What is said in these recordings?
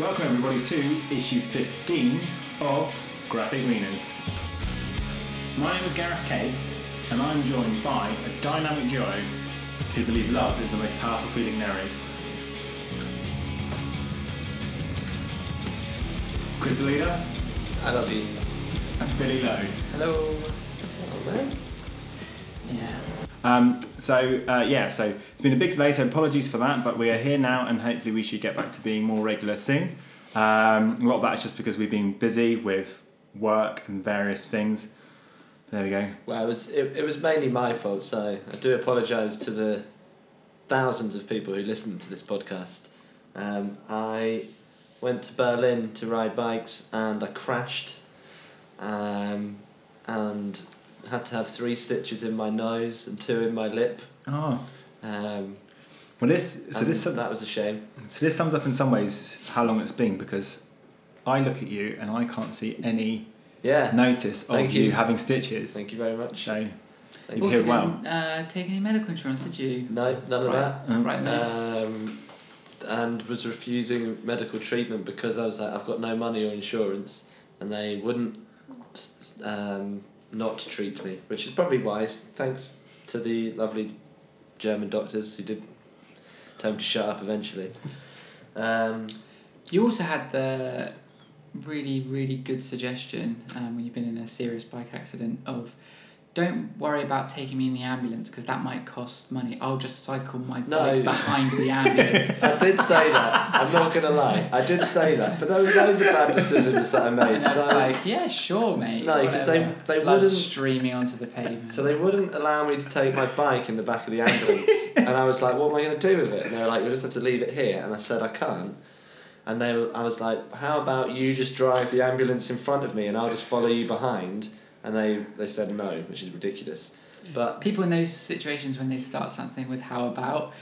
Welcome everybody to issue 15 of Graphic Wieners. My name is Gareth Case, and I'm joined by a dynamic duo who believe love is the most powerful feeling there is. Chris Leader I love you. and Billy Lowe. Hello. Hello. man. Yeah. Um, so uh, yeah, so it's been a big delay, so apologies for that, but we are here now, and hopefully we should get back to being more regular soon. Um, a lot of that is just because we've been busy with work and various things. There we go. Well, it was it, it was mainly my fault, so I do apologise to the thousands of people who listen to this podcast. Um, I went to Berlin to ride bikes and I crashed, um, and had to have three stitches in my nose and two in my lip. Oh, Um, well, this so and this that was a shame. so this sums up in some ways how long it's been because I look at you and I can't see any Yeah. notice of Thank you. you. having stitches. Thank you very much. So Thank You you. Also, didn't uh, take any medical insurance, did you? No, none of Right. that. um, Right, mate. um, and was refusing medical treatment because I was like, I've got no money or insurance, and they wouldn't um, not treat me, which is probably wise. Thanks to the lovely German doctors who did tell me to shut up eventually. Um, You also had the really, really good suggestion um, when you've been in a serious bike accident of don't worry about taking me in the ambulance because that might cost money. I'll just cycle my No. bike behind the ambulance. I did say that. I'm not gonna lie. I did say that, but was loads of bad decisions that I and made. I was So, like, yeah, sure, mate. No, 'cause they- they Blood wouldn't- streaming onto the pavement. So they wouldn't allow me to take my bike in the back of the ambulance, and I was like, "What am I going to do with it?" And they were like, "We just have to leave it here." And I said, "I can't." And they, were, I was like, "How about you just drive the ambulance in front of me, and I'll just follow you behind?" And they, they said no, which is ridiculous. But People in those situations when they start something with how about,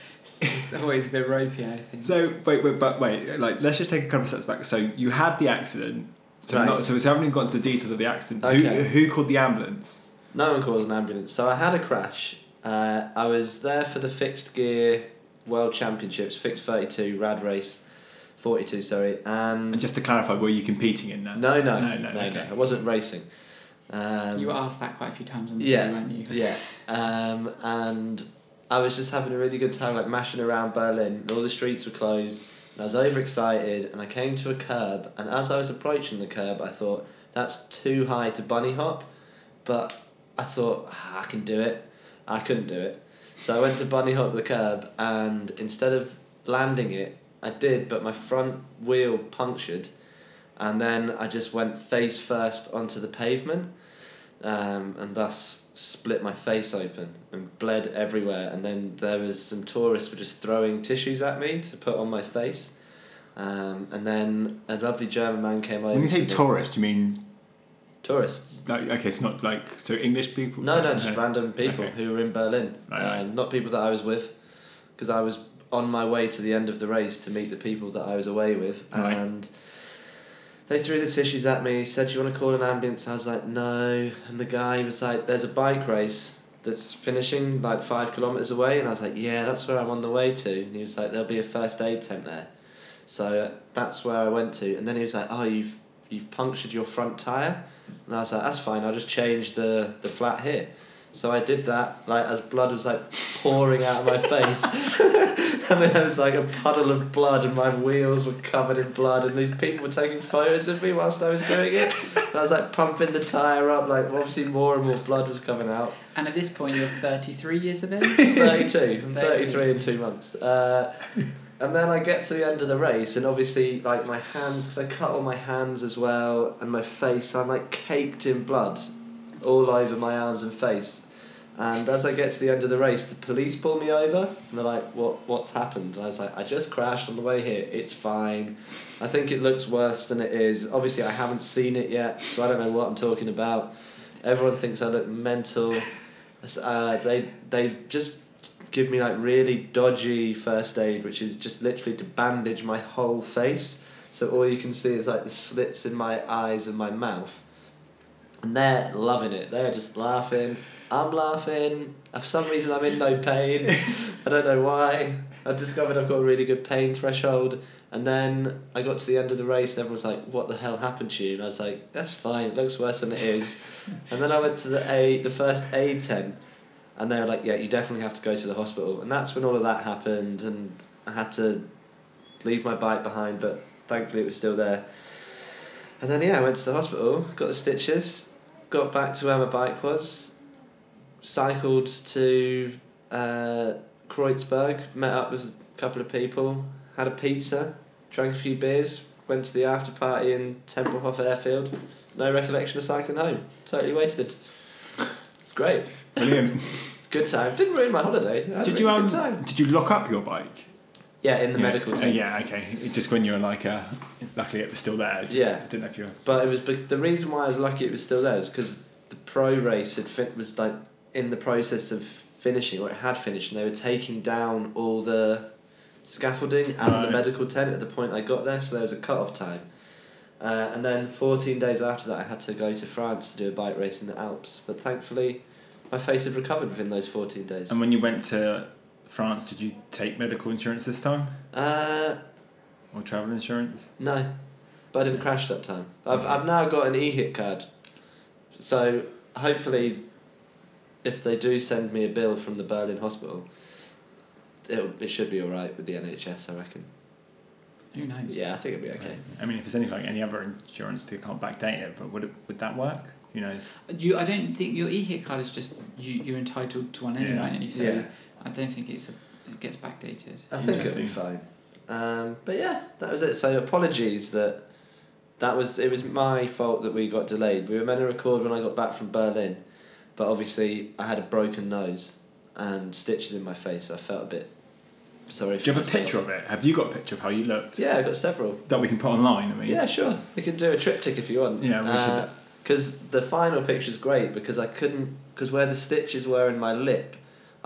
it's just always a bit ropey, I think. So wait, wait, but wait, like let's just take a couple of steps back. So you had the accident. So Right. not, so we haven't even got to the details of the accident. Okay. Who who called the ambulance? no one calls an ambulance. So I had a crash. Uh, I was there for the fixed gear World Championships, fixed thirty two rad race, forty two, sorry, and And just to clarify, were you competing in that? No, no, No, no, no, no, okay. I wasn't racing. Um, you were asked that quite a few times on the yeah, day, weren't you? yeah, um, and I was just having a really good time, like mashing around Berlin. All the streets were closed, and I was overexcited. And I came to a curb, and as I was approaching the curb, I thought that's too high to bunny hop, but I thought "Ah, I can do it. I couldn't do it, so I went to bunny hop the curb, and instead of landing it, I did, but my front wheel punctured and then I just went face first onto the pavement, um, and thus split my face open and bled everywhere. And then there was some tourists were just throwing tissues at me to put on my face, um, and then a lovely German man came over. When you to say me- tourist, you mean tourists. like okay, it's not like so English people. No, no, just random people Okay. who were in Berlin, Right, right. Um, not people that I was with, because I was on my way to the end of the race to meet the people that I was away with, Right. and they threw the tissues at me. Said, "Do you want to call an ambulance?" I was like, "No," and the guy was like, "There's a bike race." That's finishing like five kilometers away, and I was like, "Yeah, that's where I'm on the way to." And he was like, "There'll be a first aid tent there," so that's where I went to. And then he was like, "Oh, you've you've punctured your front tire," and I was like, "That's fine. I'll just change the the flat here." So I did that, like as blood was like pouring out of my face, and then there was like a puddle of blood, and my wheels were covered in blood, and these people were taking photos of me whilst I was doing it. And I was like pumping the tire up, like obviously more and more blood was coming out. And at this point, you're 33 years of age? 32. I'm 32. 33 in two months. Uh, and then I get to the end of the race, and obviously, like my hands, because I cut all my hands as well, and my face, I'm like caked in blood all over my arms and face. And as I get to the end of the race, the police pull me over, and they're like, "What? What's happened?" And I was like, "I just crashed on the way here. It's fine. I think it looks worse than it is. Obviously, I haven't seen it yet, so I don't know what I'm talking about. Everyone thinks I look mental. Uh, they they just give me like really dodgy first aid, which is just literally to bandage my whole face. So all you can see is like the slits in my eyes and my mouth. And they're loving it. They're just laughing. I'm laughing. For some reason, I'm in no pain. I don't know why. I discovered I've got a really good pain threshold. And then I got to the end of the race, and everyone was like, "What the hell happened to you?" And I was like, "That's fine. It looks worse than it is." and then I went to the A, the first aid tent, and they were like, "Yeah, you definitely have to go to the hospital." And that's when all of that happened, and I had to leave my bike behind, but thankfully it was still there. And then yeah, I went to the hospital, got the stitches, got back to where my bike was, cycled to uh, Kreuzberg, met up with a couple of people, had a pizza, drank a few beers, went to the after party in Tempelhof Airfield. No recollection of cycling home. Totally wasted. It's great. Brilliant. Good time. Didn't ruin my holiday. I had a did you um, did you lock up your bike? Yeah, in the yeah. medical Uh, tent. yeah, okay. Just when you were like, uh, luckily it was still there. Just Yeah. Didn't know if you were. But it was the reason why I was lucky it was still there is because the pro race had fit was like in the process of finishing or it had finished and they were taking down all the scaffolding and the medical tent at the point I got there so there was a cut off time. Uh, and then 14 days after that I had to go to France to do a bike race in the Alps but thankfully my face had recovered within those 14 days. And when you went to France, did you take medical insurance this time Uh, or travel insurance? No, but I didn't crash that time. I've, I've now got an EHIC card, so hopefully, if they do send me a bill from the Berlin hospital, it it should be all right with the NHS. I reckon. Who knows? Yeah, I think it'll be okay. I mean, if it's anything like any other insurance, they can't backdate it. But would it, would that work? Who knows? You, I don't think your EHIC card is just you. You're entitled to one anyway, Yeah. aren't you? So Yeah. I don't think it's a, it gets backdated. I think it'll be fine. Um, but yeah, that was it. So apologies that that was it was my fault that we got delayed. We were meant to record when I got back from Berlin, but obviously I had a broken nose and stitches in my face. So I felt a bit sorry. Do you have a picture of it? Have you got a picture of how you looked Yeah, I got several. that we can put online? I mean, Yeah, sure. We can do a triptych if you want. Yeah, we should. Because uh, the final picture is great because I couldn't because where the stitches were in my lip,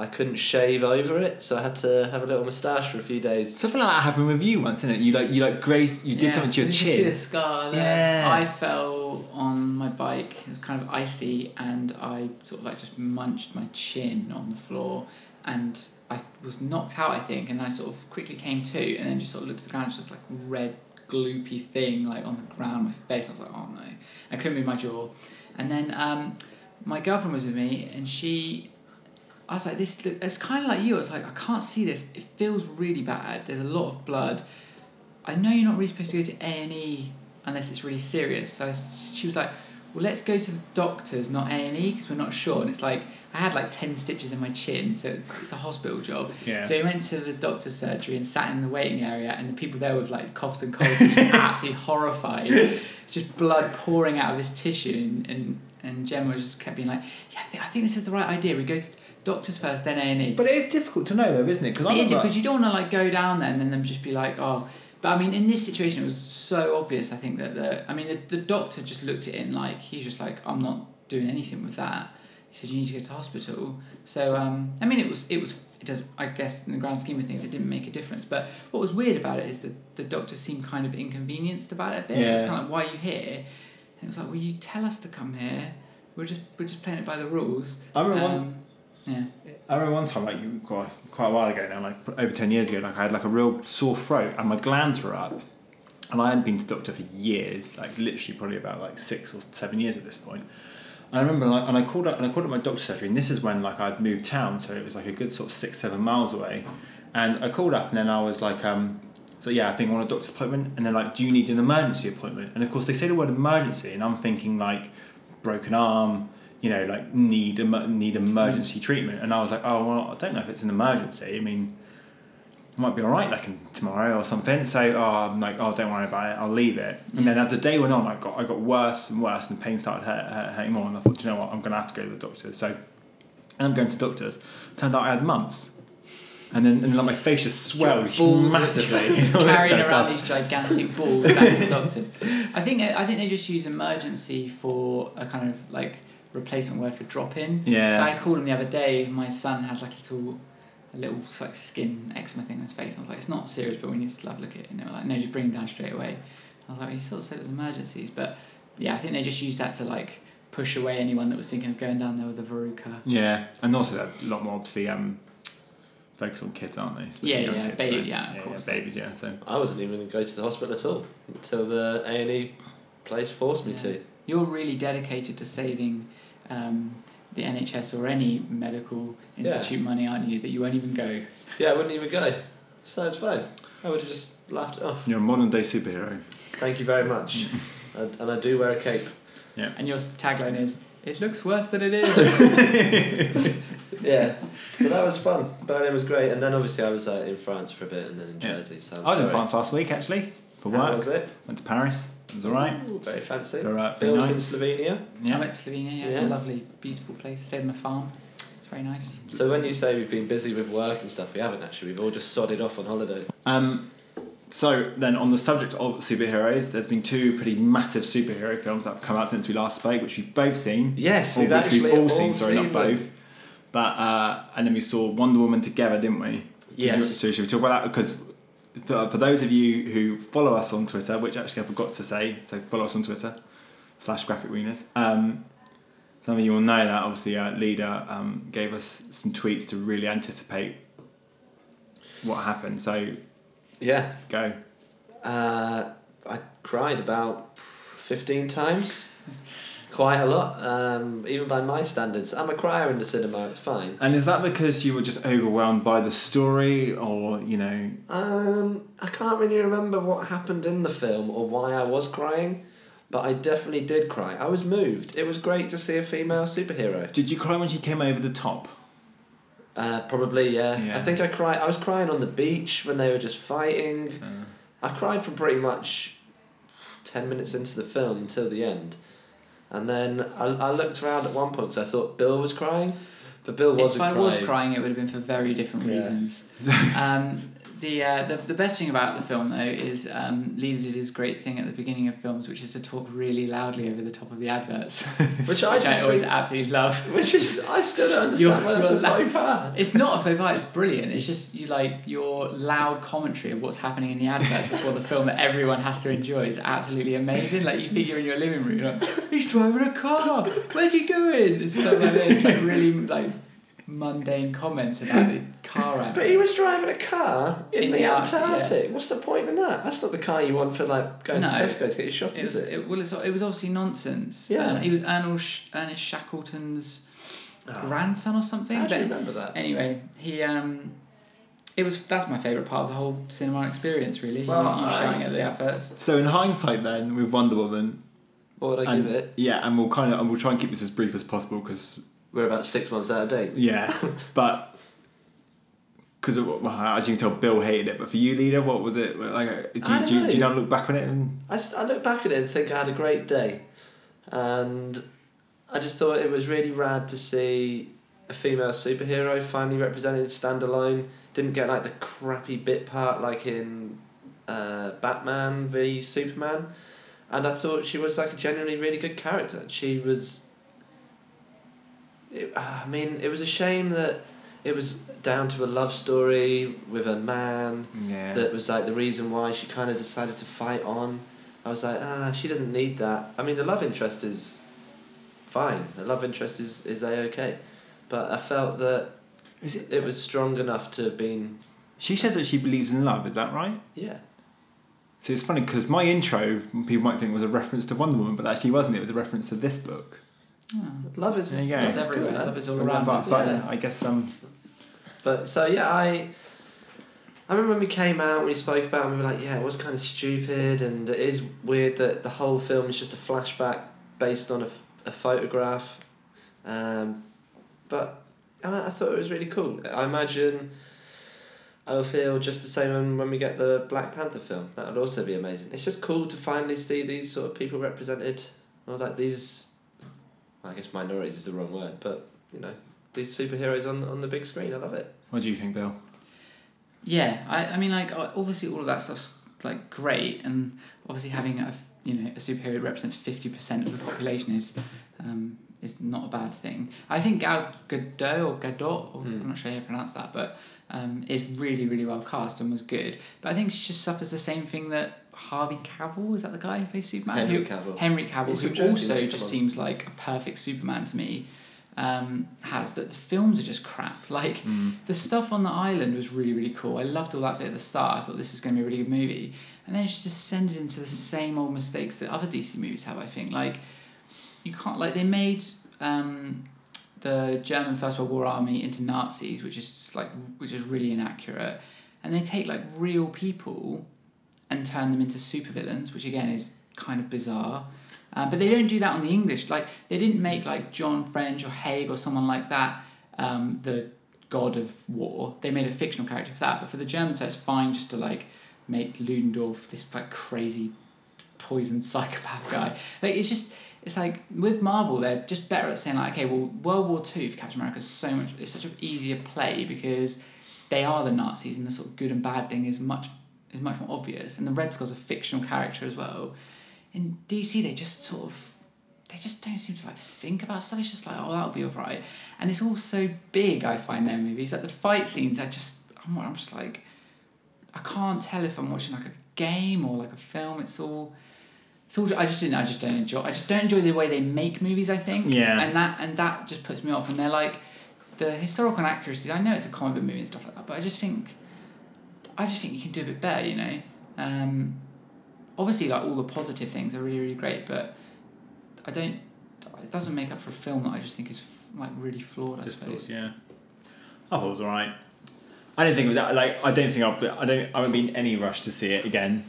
I couldn't shave over it, so I had to have a little moustache for a few days. Something like that happened with you once, didn't it? You like you like grade. You did Yeah. something to your Did you see chin. scar there? Yeah. I fell on my bike. It was kind of icy, and I sort of like just munched my chin on the floor, and I was knocked out. I think, and I sort of quickly came to, and then just sort of looked at the ground. It's just like red, gloopy thing like on the ground. My face. I was like, oh no! I couldn't move my jaw, and then um, my girlfriend was with me, and she. I was like, this. look- It's kind of like you. I was like, I can't see this. It feels really bad. There's a lot of blood. I know you're not really supposed to go to A and E unless it's really serious. So I she was like, well, let's go to the doctors, not A and E, because we're not sure. And it's like I had like ten stitches in my chin, so it's a hospital job. Yeah. So we went to the doctor's surgery and sat in the waiting area, and the people there with like coughs and colds were just absolutely horrified. It's just blood pouring out of this tissue, and and, and Gemma just kept being like, yeah, I think, I think this is the right idea. We go to doctors first, then A and E. But it is difficult to know, though, isn't it? Because It is because you don't want to like go down there and then them just be like, oh. But I mean, in this situation, it was so obvious. I think that the I mean the, the doctor just looked at it and like he's just like I'm not doing anything with that. He said you need to go to hospital. So um, I mean, it was it was it does I guess in the grand scheme of things it didn't make a difference. But what was weird about it is that the doctor seemed kind of inconvenienced about it a bit. Yeah. It was kind of like why are you here? And it was like well you tell us to come here. We're just we're just playing it by the rules. I remember one. Yeah. I remember one time, like quite quite a while ago now, like over ten years ago, like I had like a real sore throat and my glands were up, and I hadn't been to doctor for years, like literally probably about like six or seven years at this point. And I remember, like, and I called up and I called up my doctor's surgery, and this is when like I'd moved town, so it was like a good sort of six seven miles away, and I called up and then I was like, um, so yeah, I think I want a doctor's appointment, and they're like, do you need an emergency appointment? And of course they say the word emergency, and I'm thinking like broken arm, you know, like need need emergency mm. treatment. And I was like, oh well, I don't know if it's an emergency. I mean, it might be all right like in tomorrow or something. So oh, I'm like, oh, don't worry about it. I'll leave it. And then mm. as the day went on, I got I got worse and worse, and the pain started hurt, hurt, hurting more. And I thought, you know what, I'm gonna have to go to the doctor. So, and I'm going to the doctors. Turned out I had mumps. And then, and then like my face just swelled balls massively. and all this carrying around stuff. these gigantic balls back to the doctors. I think I think they just use emergency for a kind of like replacement word for drop in. Yeah. So I called him the other day. My son had like a little, a little like skin eczema thing on his face. I was like, it's not serious, but we need to have a look at it. And they were like, no, just bring him down straight away. I was like, you sort of said it was emergencies, but yeah, I think they just used that to like push away anyone that was thinking of going down there with a verruca. Yeah, and also a lot more obviously um, focus on kids, aren't they? Especially Yeah, young yeah, kids, baby- so- yeah, of course. babies, yeah. So I wasn't even going to go to the hospital at all until the A and E place forced me Yeah. to. You're really dedicated to saving um, the NHS or any medical Yeah. institute money, aren't you? That you won't even go. Yeah, I wouldn't even go. So it's fine. I would have just laughed it off. you're a modern day superhero. Thank you very much. and, and I do wear a cape. Yeah. And your tagline is, "It looks worse than it is." Yeah, but that was fun. Berlin was great, and then obviously I was uh, in France for a bit, and then in Yeah. Jersey. So I'm I was in. France last week actually for How was it? Went to Paris. It was alright. Ooh, very fancy. For, Bill three was in nights. Slovenia. I Yeah. went to Slovenia. Yeah, it's Yeah. a lovely, beautiful place. Stayed on a farm. It's very nice. So when you say we've been busy with work and stuff, we haven't actually. We've all just sodded off on holiday. Um, so then, on the subject of superheroes, there's been two pretty massive superhero films that have come out since we last spoke, which we've both seen. Yes, Or we've which actually we've all all seen. Sorry, not seen them. both. But uh, and then we saw Wonder Woman together, didn't we? So Yes. do- So should we talk about that? Because for, for those of you who follow us on Twitter, which actually I forgot to say, so follow us on Twitter slash Graphic Wieners. Um, some of you will know that obviously our leader um, gave us some tweets to really anticipate what happened. So Yeah, go. uh, I cried about fifteen times. Quite a lot, um, even by my standards. I'm a crier in the cinema. It's fine. And is that because you were just overwhelmed by the story, or you know? Um, I can't really remember what happened in the film or why I was crying, but I definitely did cry. I was moved. It was great to see a female superhero. Did you cry when she came over the top? Uh, probably, yeah. Yeah. I think I cried. I was crying on the beach when they were just fighting. Uh, I cried for pretty much ten minutes into the film until the end, and then I, I looked around at one point because I thought Bill was crying, but Bill wasn't I crying. was crying, it would have been for very different Yeah. reasons. um, the, uh, the the best thing about the film though is um, Lee did his great thing at the beginning of films, which is to talk really loudly over the top of the adverts, which I, which I always think- absolutely love. which is I still don't understand why that's a faux pas. It's not a faux pas. It's brilliant. It's just you like your loud commentary of what's happening in the advert before the film that everyone has to enjoy is absolutely amazing. Like you think you're in your living room, you're like he's driving a car. Where's he going? It's stuff like this. Like really like mundane comments about the car ad. But he was driving a car in, In the, the Arctic, Antarctic. What's the point in that? That's not the car you want for like going No. to Tesco to get your shopping, It was, is it? it, well, it's, it was obviously nonsense. Yeah. Um, he was Ernest, Sh- Ernest Shackleton's Oh, grandson or something. how do you but remember that? anyway, he um, it was that's my favourite part of the whole cinema experience. Really, Well, you, you I- shouting at the adverts. so in hindsight, then with Wonder Woman, What would I and, give it? yeah, and we'll kind of and we'll try and keep this as brief as possible because We're about six months out of date. yeah, but because well, as you can tell, Bill hated it. But for you, leader, what was it like? Do you, do, you, do you look back on it and I, I look back at it and think I had a great day. And I just thought it was really rad to see a female superhero finally represented standalone. Didn't get like the crappy bit part like in uh, Batman v Superman. And I thought she was like a genuinely really good character. She was. It, I mean, it was a shame that it was down to a love story with a man yeah? that was like the reason why she kind of decided to fight on. I was like, ah, she doesn't need that. I mean, the love interest is fine. The love interest is is a okay, but I felt that Is it? it was strong enough to have been She says that she believes in love. Is that right? yeah. So it's funny because my intro, people might think was a reference to Wonder Woman, but actually wasn't. It was a reference to this book. Oh. Love is There you go. love It's is cool, everywhere. man. Love is all But, around but, us. but yeah. I guess um, But so yeah, I I remember when we came out, and we spoke about, it and we were like, yeah, it was kind of stupid, and it is weird that the whole film is just a flashback based on a, a photograph. Um, but I, I thought it was really cool. I imagine I'll feel just the same when, when we get the Black Panther film. That would also be amazing. It's just cool to finally see these sort of people represented, or like these. I guess minorities is the wrong word, but you know these superheroes on on the big screen. I love it. what do you think, Bill? Yeah, I, I mean, like uh, obviously all of that stuff's like great, and obviously having a you know a superhero represents fifty percent of the population is um, is not a bad thing. I think Gal Gadot or Gadot, or Hmm. I'm not sure how you pronounce that, but um, is really really well cast and was good. But I think she just suffers the same thing that Harvey Cavill is that the guy who plays Superman? Henry Who- Cavill. Henry Cavill, who Jersey, also just on. seems like a perfect Superman to me. um, has that the films are just crap. Like Mm. the stuff on the island was really really cool. I loved all that bit at the start. I thought this is going to be a really good movie, and then it's just descended into the same old mistakes that other DC movies have. I think like you can't like they made um, the German First World War army into Nazis, which is like which is really inaccurate, and they take like real people and turn them into supervillains, which again is kind of bizarre. Uh, but they don't do that on the English. Like they didn't make like John French or Haig or someone like that um, the god of war. They made a fictional character for that. But for the Germans, so it's fine just to like make Ludendorff this like crazy poisoned psychopath guy. Like it's just it's like with Marvel, they're just better at saying like, okay, well, World War Two for Captain America is so much. It's such an easier play because they are the Nazis, and the sort of good and bad thing is much is much more obvious. And the Red Skull's a fictional character as well. In DC, they just sort of they just don't seem to like think about stuff. It's just like, oh, that'll be alright. And it's all so big. I find their movies like the fight scenes. I just I'm, I'm just like I can't tell if I'm watching like a game or like a film. It's all it's all. I just didn't. I just don't enjoy. I just don't enjoy the way they make movies. I think. Yeah. And that and that just puts me off. And they're like the historical inaccuracies. I know it's a comic book movie and stuff like that, but I just think I just think you can do a bit better. You know. Um, obviously, like all the positive things are really really great, but I don't. It doesn't make up for a film that I just think is like really flawed. I Just suppose. thought, yeah. I thought it was alright. I didn't think it was like I don't think I've I don't I won't be in any rush to see it again.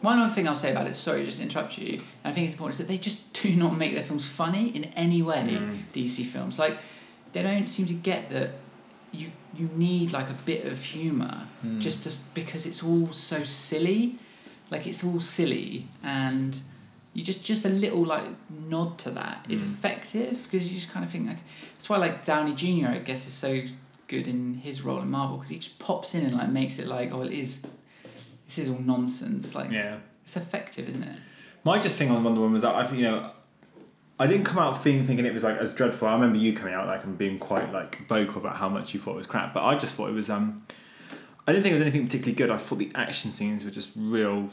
One other thing I'll say about it, sorry, just to interrupt you, and I think it's important, is that they just do not make their films funny in any way. Mm. DC films, like they don't seem to get that you you need like a bit of humor Mm. just to, because it's all so silly, like it's all silly, and you just just a little like nod to that is Mm. effective because you just kind of think like that's why like Downey Jr. I guess is so good in his role in Marvel because he just pops in and like makes it like oh it is this is all nonsense like yeah. it's effective, isn't it? My just thing on Wonder Woman was that I, think you know, I didn't come out feeling thinking it was like as dreadful. I remember you coming out like and being quite like vocal about how much you thought it was crap, but I just thought it was. um I didn't think it was anything particularly good. I thought the action scenes were just real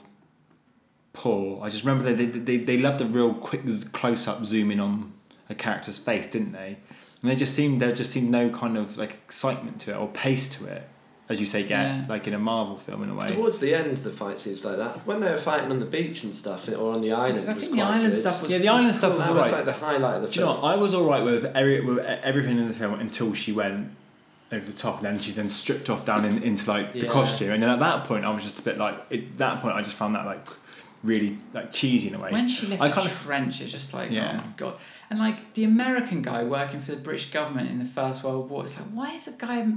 poor. I just remember they they they, they loved the real quick close up zoom in on a character's face, didn't they? And they just seemed there just seemed no kind of like excitement to it or pace to it, as you say, get Yeah. like in a Marvel film in a way. Towards the end, the fight scenes like that. When they were fighting on the beach and stuff, or on the island, I was think the quite island good. stuff was Yeah, the island was stuff cool. was that was alright. like the highlight of the Do you know film. what? I was all right with, every, with everything in the film until she went over the top, and then she then stripped off down in, into like the costume, and then at that point I was just a bit like, at that point I just found that like really like cheesy in a way. When she left I the kind of- trench, it's just like, Yeah. oh my god. And like the American guy working for the British government in the First World War, it's like, why is a guy,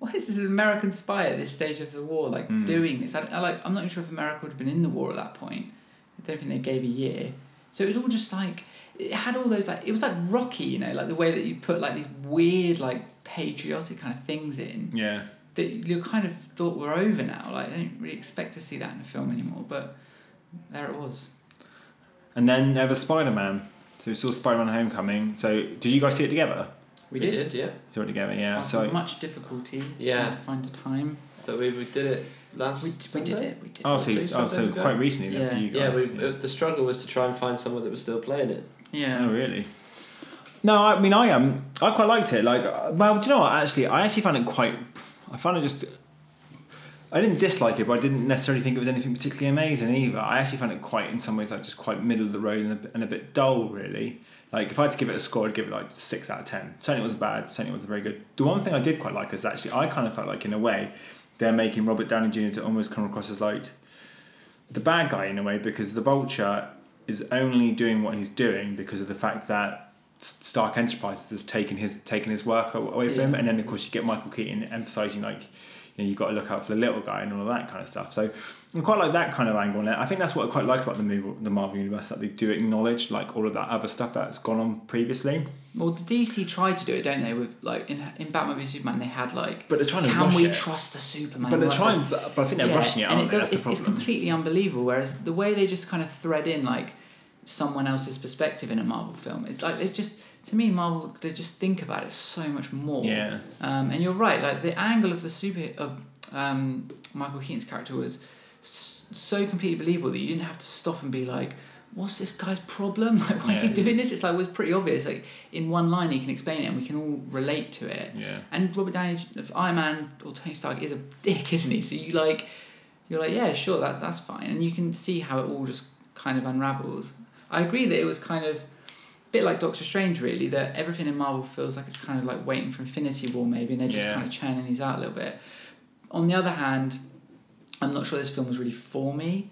why is this American spy at this stage of the war like Mm. doing this? I, I like, I'm not even sure if America would have been in the war at that point. I don't think they gave a year. So it was all just like, it had all those like, it was like Rocky, you know, like the way that you put like these weird like patriotic kind of things in yeah. that you kind of thought were over now. Like I don't really expect to see that in a film anymore, but there it was. And then there was Spider Man. So we saw Spider Man Homecoming. So did you guys see it together? We did. yeah. Saw it together, yeah. After So much difficulty, Yeah. to find a time. But we, we did it last We, we did it. We did oh, it. so, two oh, Sundays so ago? quite recently then for Yeah. you Yeah, guys. we, uh, the struggle was to try and find someone that was still playing it. Yeah. Oh really? No, I mean I am. I quite liked it. Like, uh, well, do you know what? Actually, I actually found it quite. I found it just. I didn't dislike it, but I didn't necessarily think it was anything particularly amazing either. I actually found it quite, in some ways, like just quite middle of the road and a, bit- and a bit dull, really. Like, if I had to give it a score, I'd give it like six out of ten. Certainly, it was bad. Certainly, it was very good. The one thing I did quite like is actually I kind of felt like, in a way, they're making Robert Downey Jr. to almost come across as like the bad guy in a way because the Vulture is only doing what he's doing because of the fact that Stark Enterprises has taken his taken his work away from him, and then of course you get Michael Keaton emphasising like you know you've got to look out for the little guy and all of that kind of stuff. So I quite like that kind of angle, and I think that's what I quite like about the movie, the Marvel universe that they do acknowledge like all of that other stuff that's gone on previously. Well, the DC tried to do it, don't they? With like in in Batman v Superman, they had like, But they're trying to can we it. trust a Superman? but they're trying, but, but I think they're yeah, rushing it, and it does. It's, it's completely unbelievable. Whereas the way they just kind of thread in like someone else's perspective in a Marvel film, it like it just to me Marvel they just think about it so much more. yeah, Um, and you're right, like the angle of the super of um, Michael Keaton's character was so completely believable that you didn't have to stop and be like, what's this guy's problem? Like, why is he doing this? It's like, well, it's pretty obvious. Like, in one line, he can explain it and we can all relate to it. Yeah. And Robert Downey, Iron Man or Tony Stark is a dick, isn't he? So you like, you're like, yeah, sure, that that's fine, and you can see how it all just kind of unravels. I agree that it was kind of bit like Doctor Strange, really. That everything in Marvel feels like it's kind of like waiting for Infinity War, maybe, and they're just Yeah. kind of churning these out a little bit. On the other hand, I'm not sure this film was really for me.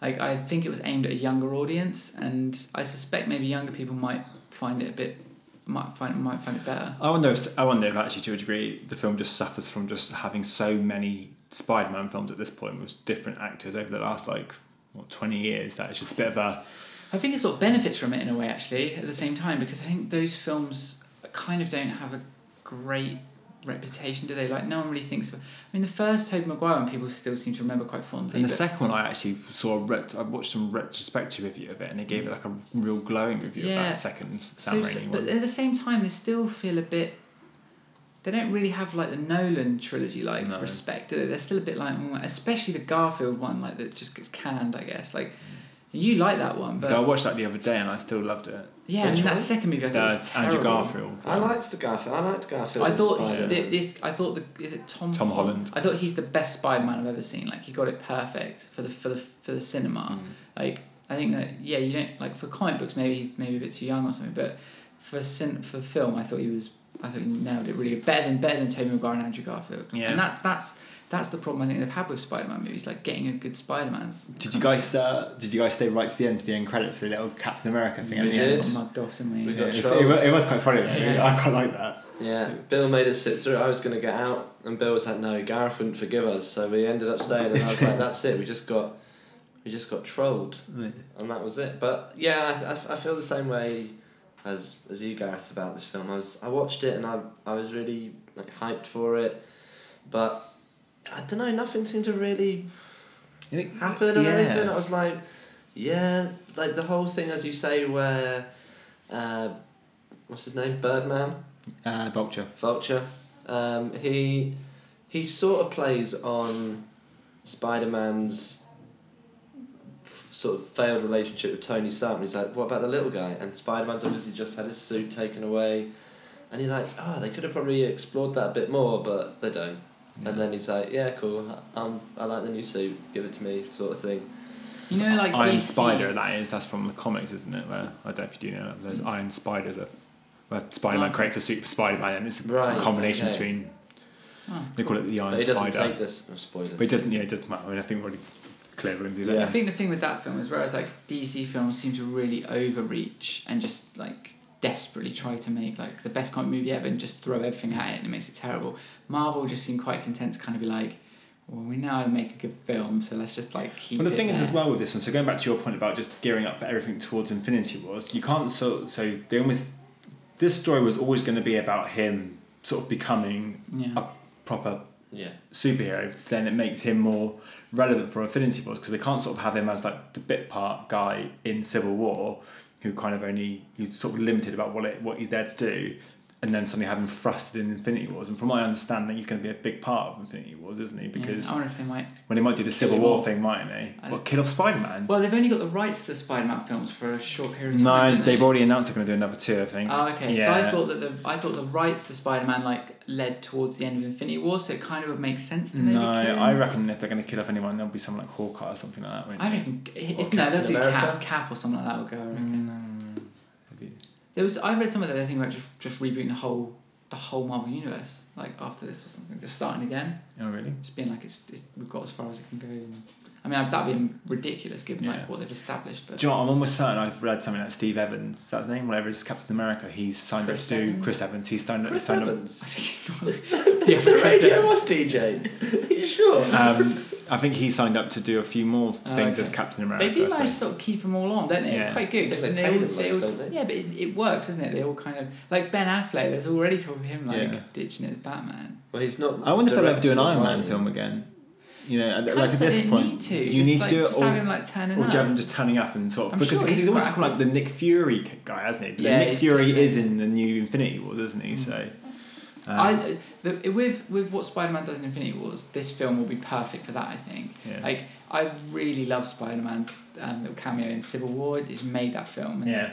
Like, I think it was aimed at a younger audience, and I suspect maybe younger people might find it a bit, might find might find it better. I wonder. If, I wonder if actually, to a degree, the film just suffers from just having so many Spider-Man films at this point with different actors over the last like what twenty years. That it's just a bit of a I think it sort of benefits from it in a way, actually, at the same time, because I think those films kind of don't have a great reputation, do they? Like, no one really thinks. Of, I mean, the first Tobey Maguire one people still seem to remember quite fondly. And the but- second one, I actually saw. A ret- I watched some retrospective review of it, and it gave it like a real glowing review of Yeah. that second Sam so- Raimi but one. at the same time, they still feel a bit. They don't really have like the Nolan trilogy like No. respect, do they? They're still a bit like, mm, especially the Garfield one, like that just gets canned, I guess. Like, you like that one, but I watched that the other day, and I still loved it. yeah, I Which mean that second movie I thought was That's terrible. Andrew Garfield. I liked the Garfield. I liked Garfield. I thought Spider-Man. this. I thought the is it Tom Tom Holland. I thought he's the best Spider Man I've ever seen. Like he got it perfect for the for the for the cinema. Mm. Like I think that yeah, you don't like for comic books maybe he's maybe a bit too young or something, but for cin- for film I thought he was I thought he nailed it really. Better than better than Tobey Maguire and Andrew Garfield. Yeah. And that's that's that's the problem I think they've had with Spider Man movies, like getting a good Spider Man's. Did you guys? Uh, did you guys stay right to the end to the end credits for the little Captain America thing? We at the did. End? Got mugged off, didn't we? We Yeah, got it's- it, was, it was quite funny. Though. Yeah. I quite like that. Yeah, Bill made us sit through. I was going to get out, and Bill was like, "No, Gareth wouldn't forgive us." So we ended up staying, and I was like, "That's it. We just got, we just got trolled, and that was it." But yeah, I, I, I feel the same way as as you, Gareth, about this film. I was I watched it, and I I was really like hyped for it, but I don't know. Nothing seemed to really think- happen or Yeah. anything. I was like, yeah, like the whole thing, as you say, where, uh, what's his name, Birdman. Uh, Vulture. Vulture. Um, he he sort of plays on Spider Man's sort of failed relationship with Tony Stark. He's like, what about the little guy? And Spider Man's obviously just had his suit taken away. And he's like, oh, they could have probably explored that a bit more, but they don't. And then he's like, yeah, cool. Um, I like the new suit. Give it to me, sort of thing. You know, like Iron DC Spider, that is, that's from the comics, isn't it? Where I don't know if you do know, that, there's Iron Spiders, are, where Spider Man Oh. creates a suit for Spider Man, and it's a Right, combination okay. between, Oh. they call it the But Iron he doesn't Spider. take this. Spoilers. But it doesn't, yeah, it doesn't matter. I mean, I think we're already clear we're going do that. Yeah. I think the thing with that film is whereas like DC films seem to really overreach and just like desperately try to make like the best comic movie ever and just throw everything at it and it makes it terrible. Marvel just seem quite content to kind of be like, well, we know how to make a good film, so let's just like keep. Well, the it thing is as well with this one. So going back to your point about just gearing up for everything towards Infinity Wars, you can't so so they almost this story was always going to be about him sort of becoming Yeah. a proper Yeah. superhero. So then it makes him more relevant for Infinity Wars because they can't sort of have him as like the bit part guy in Civil War who kind of only he's sort of limited about what it what he's there to do. And then suddenly having thrusted in Infinity Wars, and from my understanding, he's going to be a big part of Infinity Wars, isn't he? Yeah, Because I wonder if they might. when they might do the Civil Civil War War. thing, mightn't they? I- What kill off Spider Man? Well, they've only got the rights to the Spider-Man films for a short period of time. No, they've they? already announced they're going to do another two. I think. Oh, okay. Yeah. So I thought that the I thought the rights to Spider-Man like led towards the end of Infinity War, so it kind of would make sense to maybe. no, kill. I reckon if they're going to kill off anyone, there'll be someone like Hawkeye or something like that. I they? reckon it's, Or no, they'll do Cap, Cap or something like that. Will go. I reckon. Mm, maybe. There was I read some of the thing about just just rebooting the whole the whole Marvel universe like after this or something, just starting again, Oh really? just being like it's, it's we've got as far as it can go. And, I mean that'd be ridiculous given Yeah. like what they've established, but Do you know what? I'm almost certain I've read something that Steve Evans, that's his name? Whatever, it's Captain America. He's signed Chris up to Evans? Chris Evans. He's signed up. Chris signed Evans. yeah, The Chris Radio Evans. 1 DJ. Are you sure? Um, I think he signed up to do a few more Oh, things okay. as Captain America. They do so- manage to sort of keep them all on, don't they? It's quite good. I think they all, them they all- don't they? Yeah, but it, it works, isn't it? They all kind of like Ben Affleck. There's already talk of him like Yeah. ditching his Batman. Well, he's not. I wonder if they'll ever do an Iron Man film again. You know, Kind like at this point, need to. do you just, need like, to do it, or, have him like or do you have him just turning up and sort of I'm because sure because he's, he's always quite become like the Nick Fury guy, hasn't he? But Yeah, Nick Fury definitely- is in the new Infinity Wars, isn't he? Mm. So, Um, I the, with with what Spider Man does in Infinity Wars, this film will be perfect for that. I think. yeah. Like I really love Spider Man's um, little cameo in Civil War. It's made that film. And, yeah.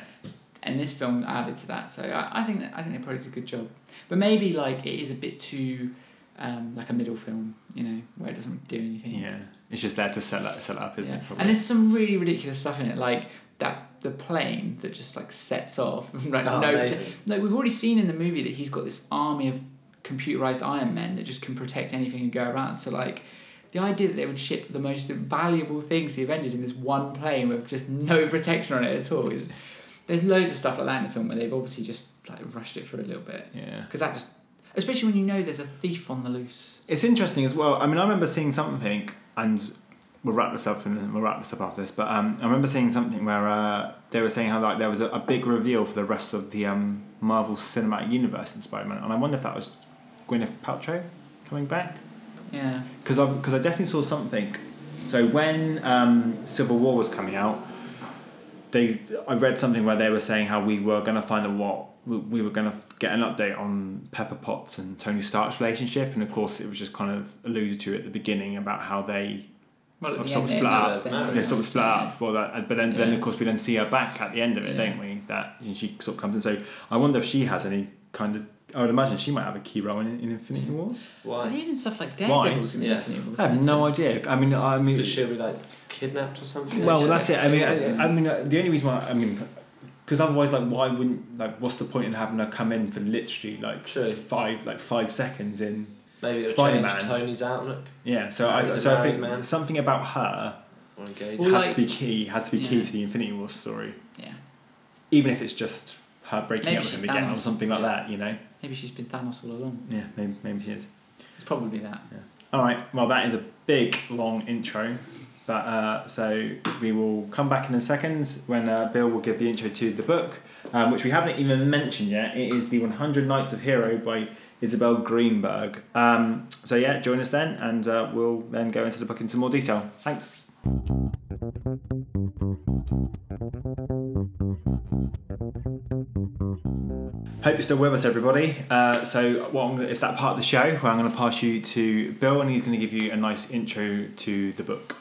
and this film added to that. So I, I think that, I think they probably did a good job. But maybe like it is a bit too um, like a middle film, you know, where it doesn't do anything. Yeah. It's just there to set that set up, isn't Yeah. it? Probably. And there's some really ridiculous stuff in it, like that the plane that just like sets off. like Oh, no, amazing. no, we've already seen in the movie that he's got this army of computerized Iron Men that just can protect anything and go around. So like. The idea that they would ship the most valuable things to the Avengers in this one plane with just no protection on it at all is there's loads of stuff like that in the film where they've obviously just like rushed it for a little bit yeah. because that just especially when you know there's a thief on the loose. It's interesting as well. I mean, I remember seeing something, and we'll wrap this up and we'll wrap this up after this. But um, I remember seeing something where uh, they were saying how like there was a, a big reveal for the rest of the um, Marvel Cinematic Universe in Spider-Man, and I wonder if that was Gwyneth Paltrow coming back Yeah. because I because I definitely saw something. So when um, Civil War was coming out, they I read something where they were saying how we were going to find out what we- we were going to get an update on Pepper Potts and Tony Stark's relationship, and of course it was just kind of alluded to at the beginning about how they Well, at sort of split up. was then- they sort of split up. Well, that, but then, then of course we then see her back at the end of it, Yeah. don't we? That and she sort of comes in. So I wonder if she has any kind of. I would imagine she might have a key role in, in Infinity Yeah. Wars. Well, Why? even stuff like Why? Daredevil's in Yeah. Infinity Wars. I have no idea. I mean, I mean, Because she'll be like kidnapped or something. Well, She'll that's it. I mean, I. I mean, uh, the only reason why I mean, because otherwise, like, why wouldn't like, what's the point in having her come in for literally like True. five, like five seconds in? Maybe it'll Spider-Man. change Tony's outlook Yeah. So Married I, a so I married think man. something about her or engaged. Well, has like- to be key. Has to be key Yeah. to the Infinity War story, Yeah. even if it's just her breaking Maybe up with she's him again or Thanos. something like Yeah. that. You know. Maybe she's been Thanos all along. Yeah. Maybe maybe she is. It's probably that. All right. Well, that is a big long intro. But uh, so we will come back in a second when uh, Bill will give the intro to the book, um, which we haven't even mentioned yet. It is the 100 Nights of Hero by Isabel Greenberg. Um, so yeah, join us then, and uh, we'll then go into the book in some more detail. Thanks. Hope you're still with us, everybody. Uh, so, what it's that part of the show where I'm going to pass you to Bill, and he's going to give you a nice intro to the book.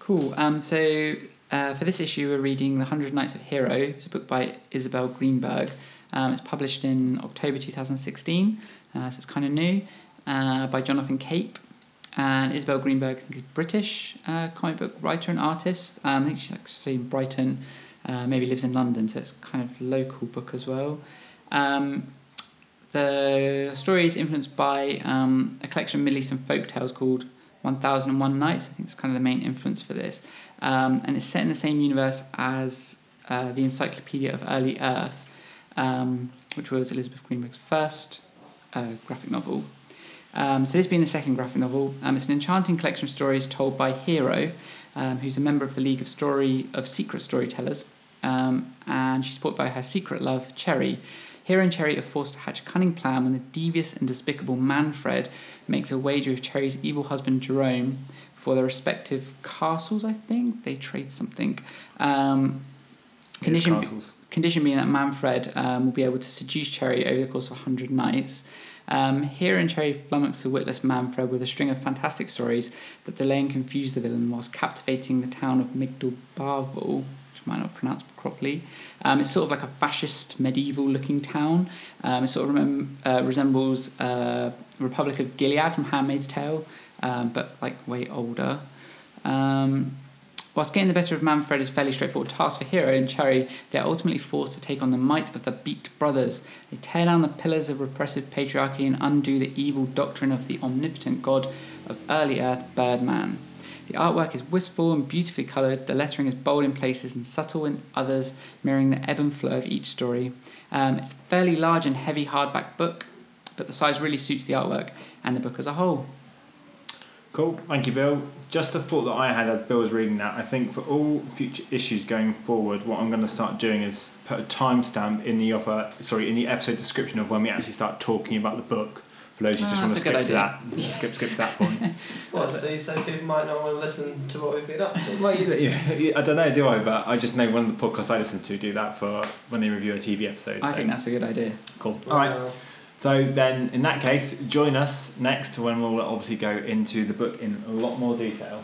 Cool. Um, so uh, for this issue, we're reading The Hundred Nights of Hero. It's a book by Isabel Greenberg. Um, it's published in October 2016, uh, so it's kind of new, uh, by Jonathan Cape. And Isabel Greenberg, I think, is British uh, comic book writer and artist. Um, I think she's studying in Brighton, uh, maybe lives in London, so it's kind of local book as well. Um, the story is influenced by um, a collection of Middle Eastern folk tales called 1001 Nights. I think it's kind of the main influence for this. Um, and it's set in the same universe as uh, the Encyclopedia of Early Earth, um, which was Elizabeth Greenberg's first uh, graphic novel. Um, so this being the second graphic novel, um, it's an enchanting collection of stories told by Hero, um, who's a member of the League of Story of Secret Storytellers, um, and she's supported by her secret love, Cherry. Hero and Cherry are forced to hatch a cunning plan when the devious and despicable Manfred makes a wager with Cherry's evil husband Jerome for their respective castles. I think they trade something. Um, condition Castles. Condition being that Manfred um, will be able to seduce Cherry over the course of 100 nights. Um, Hero and Cherry flummox the witless Manfred with a string of fantastic stories that delay and confuse the villain whilst captivating the town of Migdal Bavel, which I might not pronounce properly. Um, it's sort of like a fascist medieval looking town. Um, it sort of remem- uh, resembles uh, Republic of Gilead from Handmaid's Tale, um, but like way older. Um, Whilst getting the better of Manfred is a fairly straightforward task for Hero and Cherry, they are ultimately forced to take on the might of the Beat Brothers. They tear down the pillars of repressive patriarchy and undo the evil doctrine of the omnipotent god of early Earth, Birdman. The artwork is wistful and beautifully coloured, the lettering is bold in places and subtle in others, mirroring the ebb and flow of each story. Um, it's a fairly large and heavy hardback book, but the size really suits the artwork and the book as a whole. Cool, thank you, Bill. Just a thought that I had as Bill was reading that. I think for all future issues going forward, what I'm going to start doing is put a timestamp in the offer, sorry, in the episode description of when we actually start talking about the book. For those who Ah, just want to skip to idea. that, skip skip to that point. Well, see, so people might not want to listen to what we've been up to. well, you, you, I don't know, do I? But I just know one of the podcasts I listen to do that for when they review a TV episode. I so- think that's a good idea. cool. All right. Well, So then, in that case, join us next when we'll obviously go into the book in a lot more detail.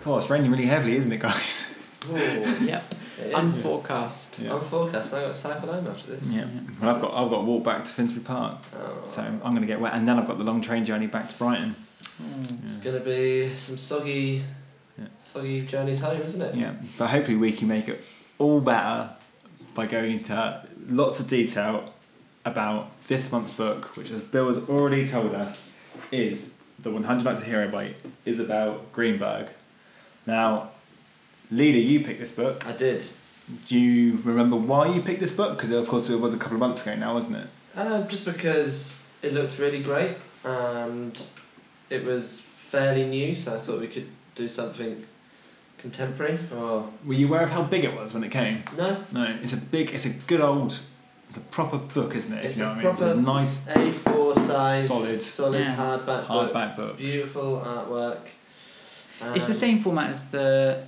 Cool, it's raining really heavily, isn't it, guys? Ooh, Yep. it is. Unforecast. Yeah. I'm forecast. I got to cycle home after this. Yeah. Well, I've got I've got to walk back to Finsbury Park, Oh. so I'm going to get wet, and then I've got the long train journey back to Brighton. Mm. It's gonna be some soggy, Yeah. soggy journeys home, isn't it? Yeah, but hopefully we can make it all better by going into lots of detail about this month's book, which, as Bill has already told us, is The 100 Nights of Hero by Isabel Greenberg. Now, Leader, you picked this book. I did. Do you remember why you picked this book? Because, of course, it was a couple of months ago now, wasn't it? Um, just because it looked really great and it was fairly new, so I thought we could do something contemporary. Or Were you aware of how big it was when it came? no, No, it's a big, it's a good old, it's a proper book, isn't it? It's you know a what I mean? proper- It's a nice A4 size, Solid. solid Yeah. hardback book. hardback book. Beautiful artwork. It's the Um, same format as the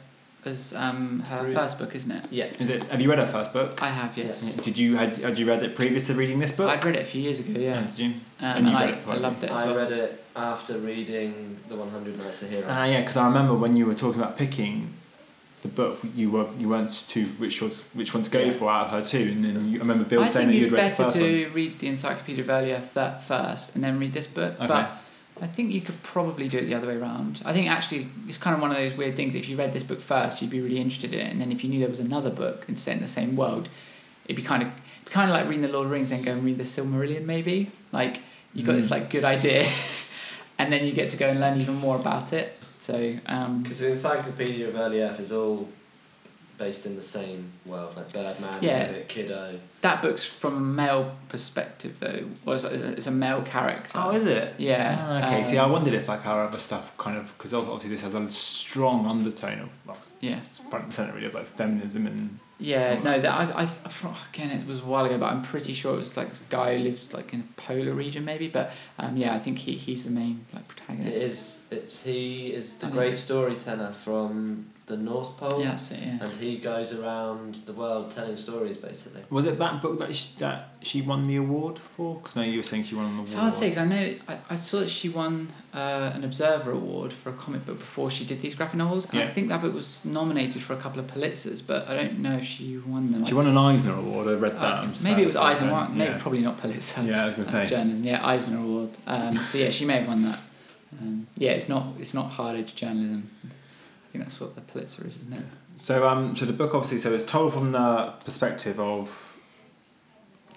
as um, her Three. first book, isn't it? Yeah. Is it? Have you read her first book? I have, yes. Did you had had you read it previous to reading this book? I'd read it a few years ago, yeah. Did you? Um, And and you I, read it I probably. loved it as I well. read it after reading The 100 Nights a Hero. Ah, yeah, because I remember when you were talking about picking the book, you were you weren't too which was which one to go Yeah. for out of her two, and then you, I remember Bill I saying that you'd read the better first to one. read the Encyclopedia of Early Earth first and then read this book. Okay. But I think you could probably do it the other way around. I think actually it's kind of one of those weird things. If you read this book first, you'd be really interested in it, and then if you knew there was another book and set in the same world, it'd be kind of be kind of like reading the Lord of the Rings, then go and read the Silmarillion. Maybe like you got this Mm. like good idea, and then you get to go and learn even more about it. So um, Because the Encyclopedia of Early Earth is all based in the same world, like Birdman, Yeah. isn't? Kiddo. that book's from a male perspective though, or it's, it's a male character. Oh, is it? Yeah. Ah, okay. um, See, I wondered if like our other stuff kind of because obviously this has a strong undertone of well, Yeah. front and center really of like feminism and Yeah, no, that I, I, I, again, it was a while ago, but I'm pretty sure it was like this guy who lived like in a polar region, maybe. But um, yeah, I think he, he's the main like protagonist. It is. It's he is the I great storyteller from the North Pole, Yeah, that's it. Yeah. and he goes around the world telling stories, basically. was it that book that she, that she won the award for? Because no, you were saying she won an award. It's hard to say because I know I, I saw that she won uh, an Observer Award for a comic book before she did these graphic novels, and I think that book was nominated for a couple of Pulitzers, but I don't know if she won them. She won an Eisner Award. I read Uh, that. I'm maybe it was Eisner, so, one- maybe yeah. probably not Pulitzer. Yeah, I was gonna say. journalism. Yeah, Eisner Award. Um, so yeah, she may have won that. Um, yeah, it's not it's not hard edge journalism. I think that's what the Pulitzer is, isn't it? So um, so the book obviously, so it's told from the perspective of.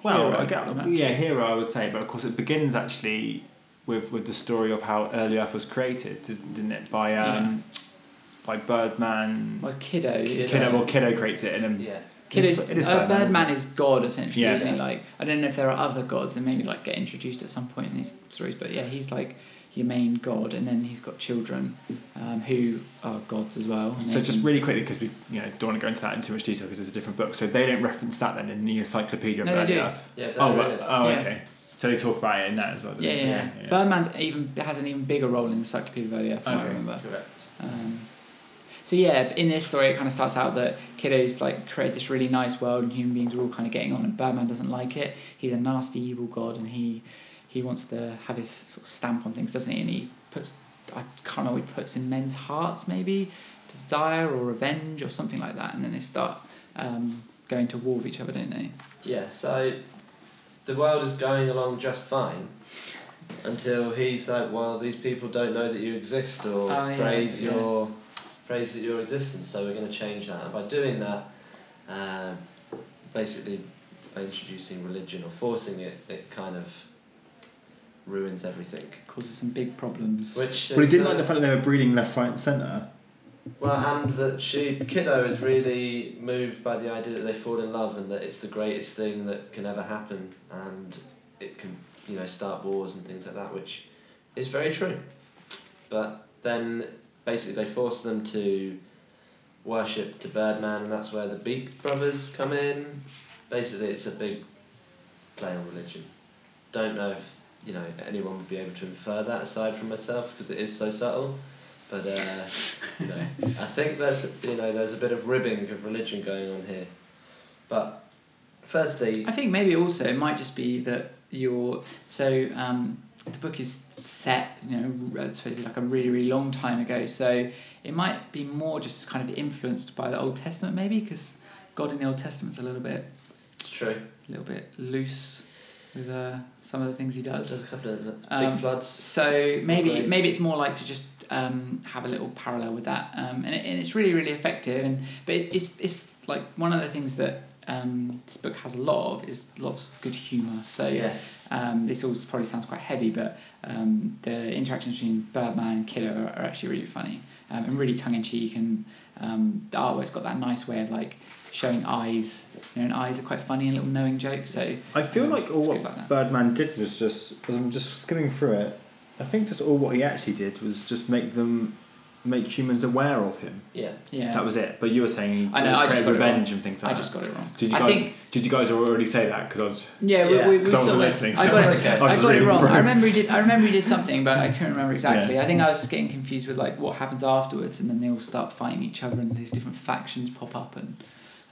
Well, Hero, I get, yeah, hero, I would say, but of course it begins actually with with the story of how early Earth was created, didn't it? By um, Yes. by Birdman. Well, it's Kiddo. Kiddo, well, Kiddo creates it, and then Yeah. Kiddo's, It is- it is uh, Birdman, Birdman isn't is God essentially, Yeah. isn't he? Like I don't know if there are other gods and maybe like get introduced at some point in these stories, but yeah, he's like your main god, and then he's got children um, who are gods as well. So just can- really quickly, because we you know don't want to go into that in too much detail because it's a different book. So they don't reference that then in the Encyclopedia of No, they do. Earth. Yeah. Oh, they're well, oh, Yeah. okay. So they talk about it in that as well. don't yeah, yeah, yeah. Birdman's even has an even bigger role in the Encyclopedia of Early Earth, from what I Okay. remember. Correct. Um, so yeah, in this story, it kind of starts out that Kiddo's like created this really nice world, and human beings are all kind of getting on, and Birdman doesn't like it. He's a nasty, evil god, and he he wants to have his sort of stamp on things, doesn't he? And he puts I can't remember what he puts in men's hearts, maybe desire or revenge or something like that, and then they start um, going to war with each other, don't they? Yeah. So the world is going along just fine until he's like, well, these people don't know that you exist or yeah, praise yeah. your praise your existence. So we're going to change that, and by doing that, uh, basically by introducing religion or forcing it, it kind of ruins everything. Causes some big problems. Which Well, he is, didn't uh, like the fact that they were breeding left, right, and centre. Well, and that she Kiddo is really moved by the idea that they fall in love and that it's the greatest thing that can ever happen, and it can you know start wars and things like that, which is very true. But then basically they force them to worship to Birdman, and that's where the Beak brothers come in. Basically, it's a big play on religion. Don't know if you know anyone would be able to infer that aside from myself because it is so subtle. But uh, you know, I think there's you know there's a bit of ribbing of religion going on here. But firstly, I think maybe also it might just be that you're so um, the book is set you know it's supposed to be like a really really long time ago so it might be more just kind of influenced by the Old Testament maybe because God in the Old Testament's a little bit it's true. a little bit loose with uh, some of the things he does. There's a couple of big Um, floods. So maybe Right. maybe it's more like to just um, have a little parallel with that, um, and, it, and it's really really effective. And but it's, it's, it's like one of the things that um, this book has a lot of is lots of good humour. So Yes. um, this all probably sounds quite heavy, but um, the interactions between Birdman and Kiddo are, are actually really funny um, and really tongue in cheek. And um, the artwork's got that nice way of like showing eyes. You know, and eyes are quite funny and little knowing jokes. So I feel Um, like all what like. Birdman did was just, as I'm just skimming through it, I think just all what he actually did was just make them, make humans aware of him. Yeah. yeah, That was it. But you were saying he I know, I just created got revenge and things like I that. just got it wrong. Did you I guys? think Did you guys already say that? Because I was. yeah, Yeah, we, we, we 'cause I wasn't sort of- listening, I so- got it. Okay. I I was just got it reading wrong. through. I remember he did. I remember he did something, but I couldn't remember exactly. Yeah. I think I was just getting confused with like what happens afterwards, and then they all start fighting each other, and these different factions pop up, and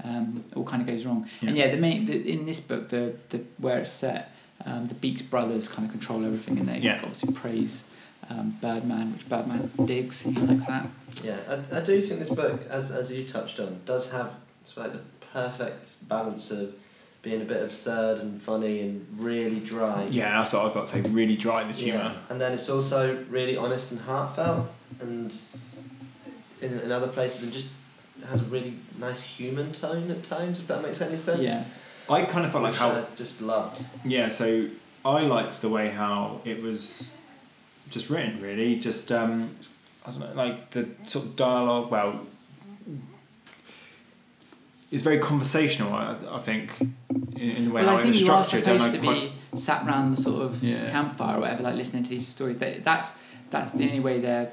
um, all kind of goes wrong. And yeah, the main the, in this book, the the where it's set, um, the Beaks brothers kind of control everything, and they Yeah. obviously praise um, Birdman, which Birdman digs. He likes that. Yeah. I, I do think this book, as as you touched on, does have it's like the perfect balance of being a bit absurd and funny and really dry. Yeah, that's what I was about to say. Really dry the Yeah. humour. And then it's also really honest and heartfelt and in, in other places it just has a really nice human tone at times, if that makes any sense. Yeah, I kind of felt like how I just loved. Yeah, so I liked the way how it was just written, really. Just, um, I don't know, like the sort of dialogue, well, it's very conversational, I, I think, in, in the way well, how I it think was you are structured. supposed to quite, be sat around the sort of Yeah. campfire or whatever, like listening to these stories. That that's that's the only way they're,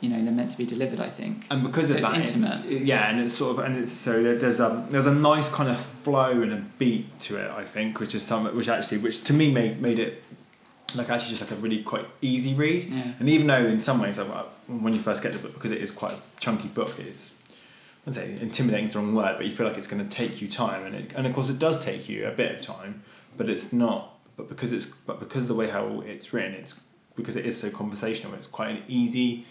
you know, they're meant to be delivered. I think. and because So of it's that, it's, intimate. yeah, and it's sort of, and it's so there's a there's a nice kind of flow and a beat to it, I think, which is something which actually, which to me made made it like actually just like a really quite easy read. Yeah. And even though in some ways, like, uh, when you first get the book, because it is quite a chunky book, it's I wouldn't say intimidating is the wrong word, but you feel like it's going to take you time, and it, and of course it does take you a bit of time, but it's not. But because it's but because of the way how it's written, it's because it is so conversational. It's quite an easy,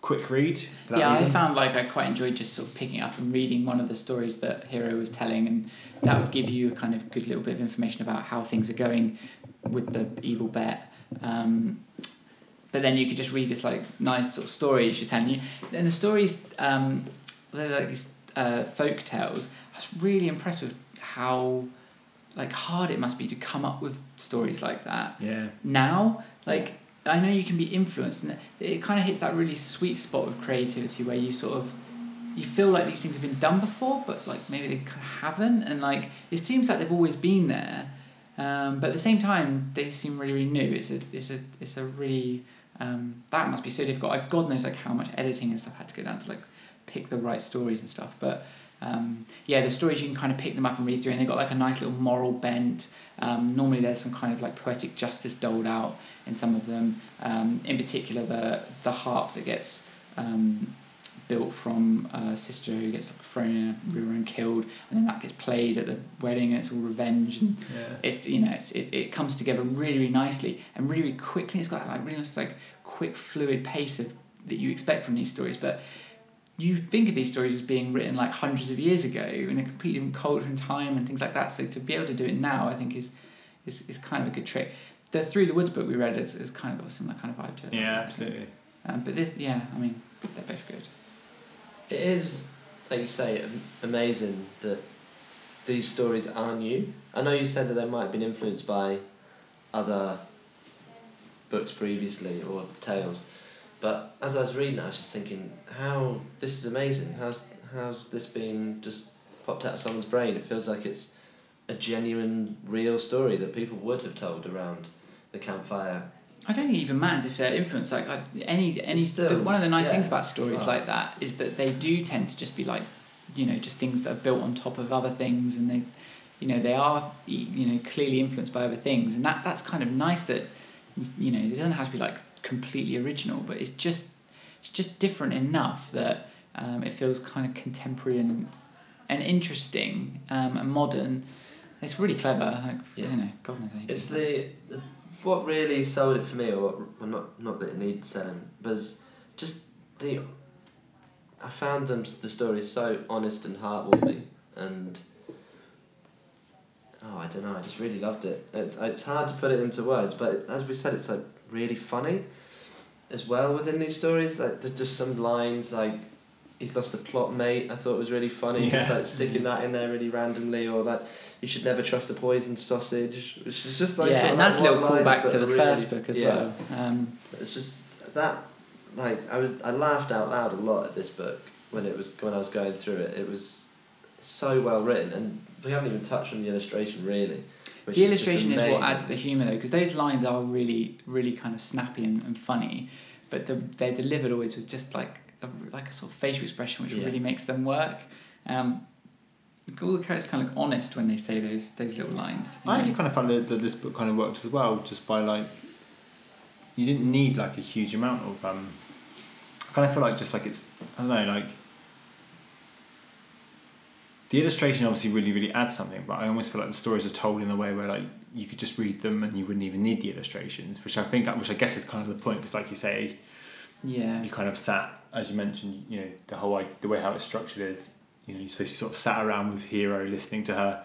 quick read. Yeah, reason. I found like I quite enjoyed just sort of picking up and reading one of the stories that Hero was telling, and that would give you a kind of good little bit of information about how things are going with the evil bet. Um, but then you could just read this like nice sort of story she's telling you, and the stories um, they're like these uh, folk tales. I was really impressed with how like hard it must be to come up with stories like that yeah. now like i know you can be influenced and it, it kind of hits that really sweet spot of creativity where you sort of you feel like these things have been done before but like maybe they haven't and like it seems like they've always been there um, but at the same time they seem really really new it's a it's a it's a really um, that must be so difficult god knows like how much editing and stuff had to go down to like pick the right stories and stuff but um, yeah, the stories you can kind of pick them up and read through, and they've got like a nice little moral bent. Um, normally, there's some kind of like poetic justice doled out in some of them. Um, in particular, the the harp that gets um, built from a sister who gets like, thrown in a river and killed, and then that gets played at the wedding, and it's all revenge and Yeah. it's you know it's, it, it comes together really really nicely and really, really quickly. It's got that like really nice like quick fluid pace of that you expect from these stories but you think of these stories as being written like hundreds of years ago in a completely different culture and time and things like that. So to be able to do it now I think is is, is kind of a good trick. The Through the Woods book we read is, is kind of got a similar kind of vibe to it. Yeah, absolutely. um, but this yeah I mean they're both good It is, like you say, amazing that these stories are new. I know you said that they might have been influenced by other books previously or tales, but as I was reading, it, I was just thinking, how this is amazing. How's how's this been just popped out of someone's brain? It feels like it's a genuine, real story that people would have told around the campfire. I don't think it even matters if they're influenced. Like I, any any Still, one of the nice yeah. things about stories Right. like that is that they do tend to just be like, you know, just things that are built on top of other things, and they, you know, they are you know clearly influenced by other things, and that that's kind of nice that, you know, it doesn't have to be like completely original, but it's just it's just different enough that um, it feels kind of contemporary and and interesting um, and modern. It's really clever. Like, Yeah. You know, God knows. how you It's the, the what really sold it for me, or what, well, not not that it needs selling, was just the. I found them the stories so honest and heartwarming, and oh, I don't know, I just really loved it. it. It's hard to put it into words, but as we said, it's like really funny, as well within these stories. Like there's just some lines like. He's lost a plot mate. I thought it was really funny. Just Yeah. like sticking that in there really randomly, or that you should never trust a poisoned sausage, which is just like yeah, and that's a little callback to the really- first book as yeah. well. Um, It's just that, like I was, I laughed out loud a lot at this book when it was when I was going through it. It was so well written, and we haven't even touched on the illustration really. The is illustration is what adds to the humour though, because those lines are really, really kind of snappy and, and funny, but the, they're delivered always with just like a, like a sort of facial expression, which Yeah. really makes them work. Um, all the characters kind of look honest when they say those those little lines. I know? actually kind of found that, that this book kind of worked as well, just by like, you didn't need like a huge amount of. Um, I kind of feel like just like it's I don't know like. The illustration obviously really really adds something, but I almost feel like the stories are told in a way where like you could just read them and you wouldn't even need the illustrations, which I think which I guess is kind of the point because like you say, yeah, you kind of sat as you mentioned, you know the whole like, the way how it's structured is. You know, you're supposed to sort of sat around with Hero listening to her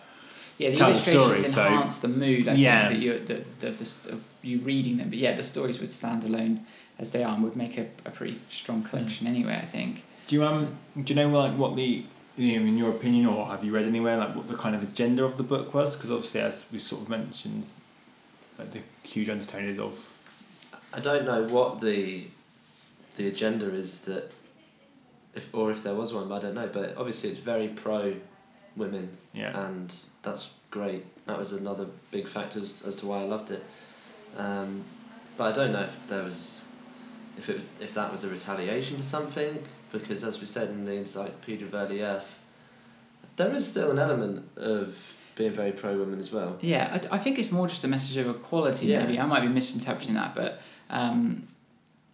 yeah. The tell the illustrations story, so- enhance the mood. I Yeah. think that you that the, the, of you reading them, but yeah, the stories would stand alone as they are and would make a, a pretty strong collection anyway. I think. Do you um do you know like what the you know, in your opinion or have you read anywhere like what the kind of agenda of the book was? Because obviously, as we sort of mentioned, like the huge undertone is of I don't know what the the agenda is that if or if there was one, but I don't know. But obviously, it's very pro women, yeah and that's great. That was another big factor as, as to why I loved it. Um, but I don't know if there was if it if that was a retaliation to something because as we said in the Encyclopedia of Early Earth, there is still an element of being very pro women as well. Yeah, I, I think it's more just a message of equality. Yeah. Maybe I might be misinterpreting that, but um,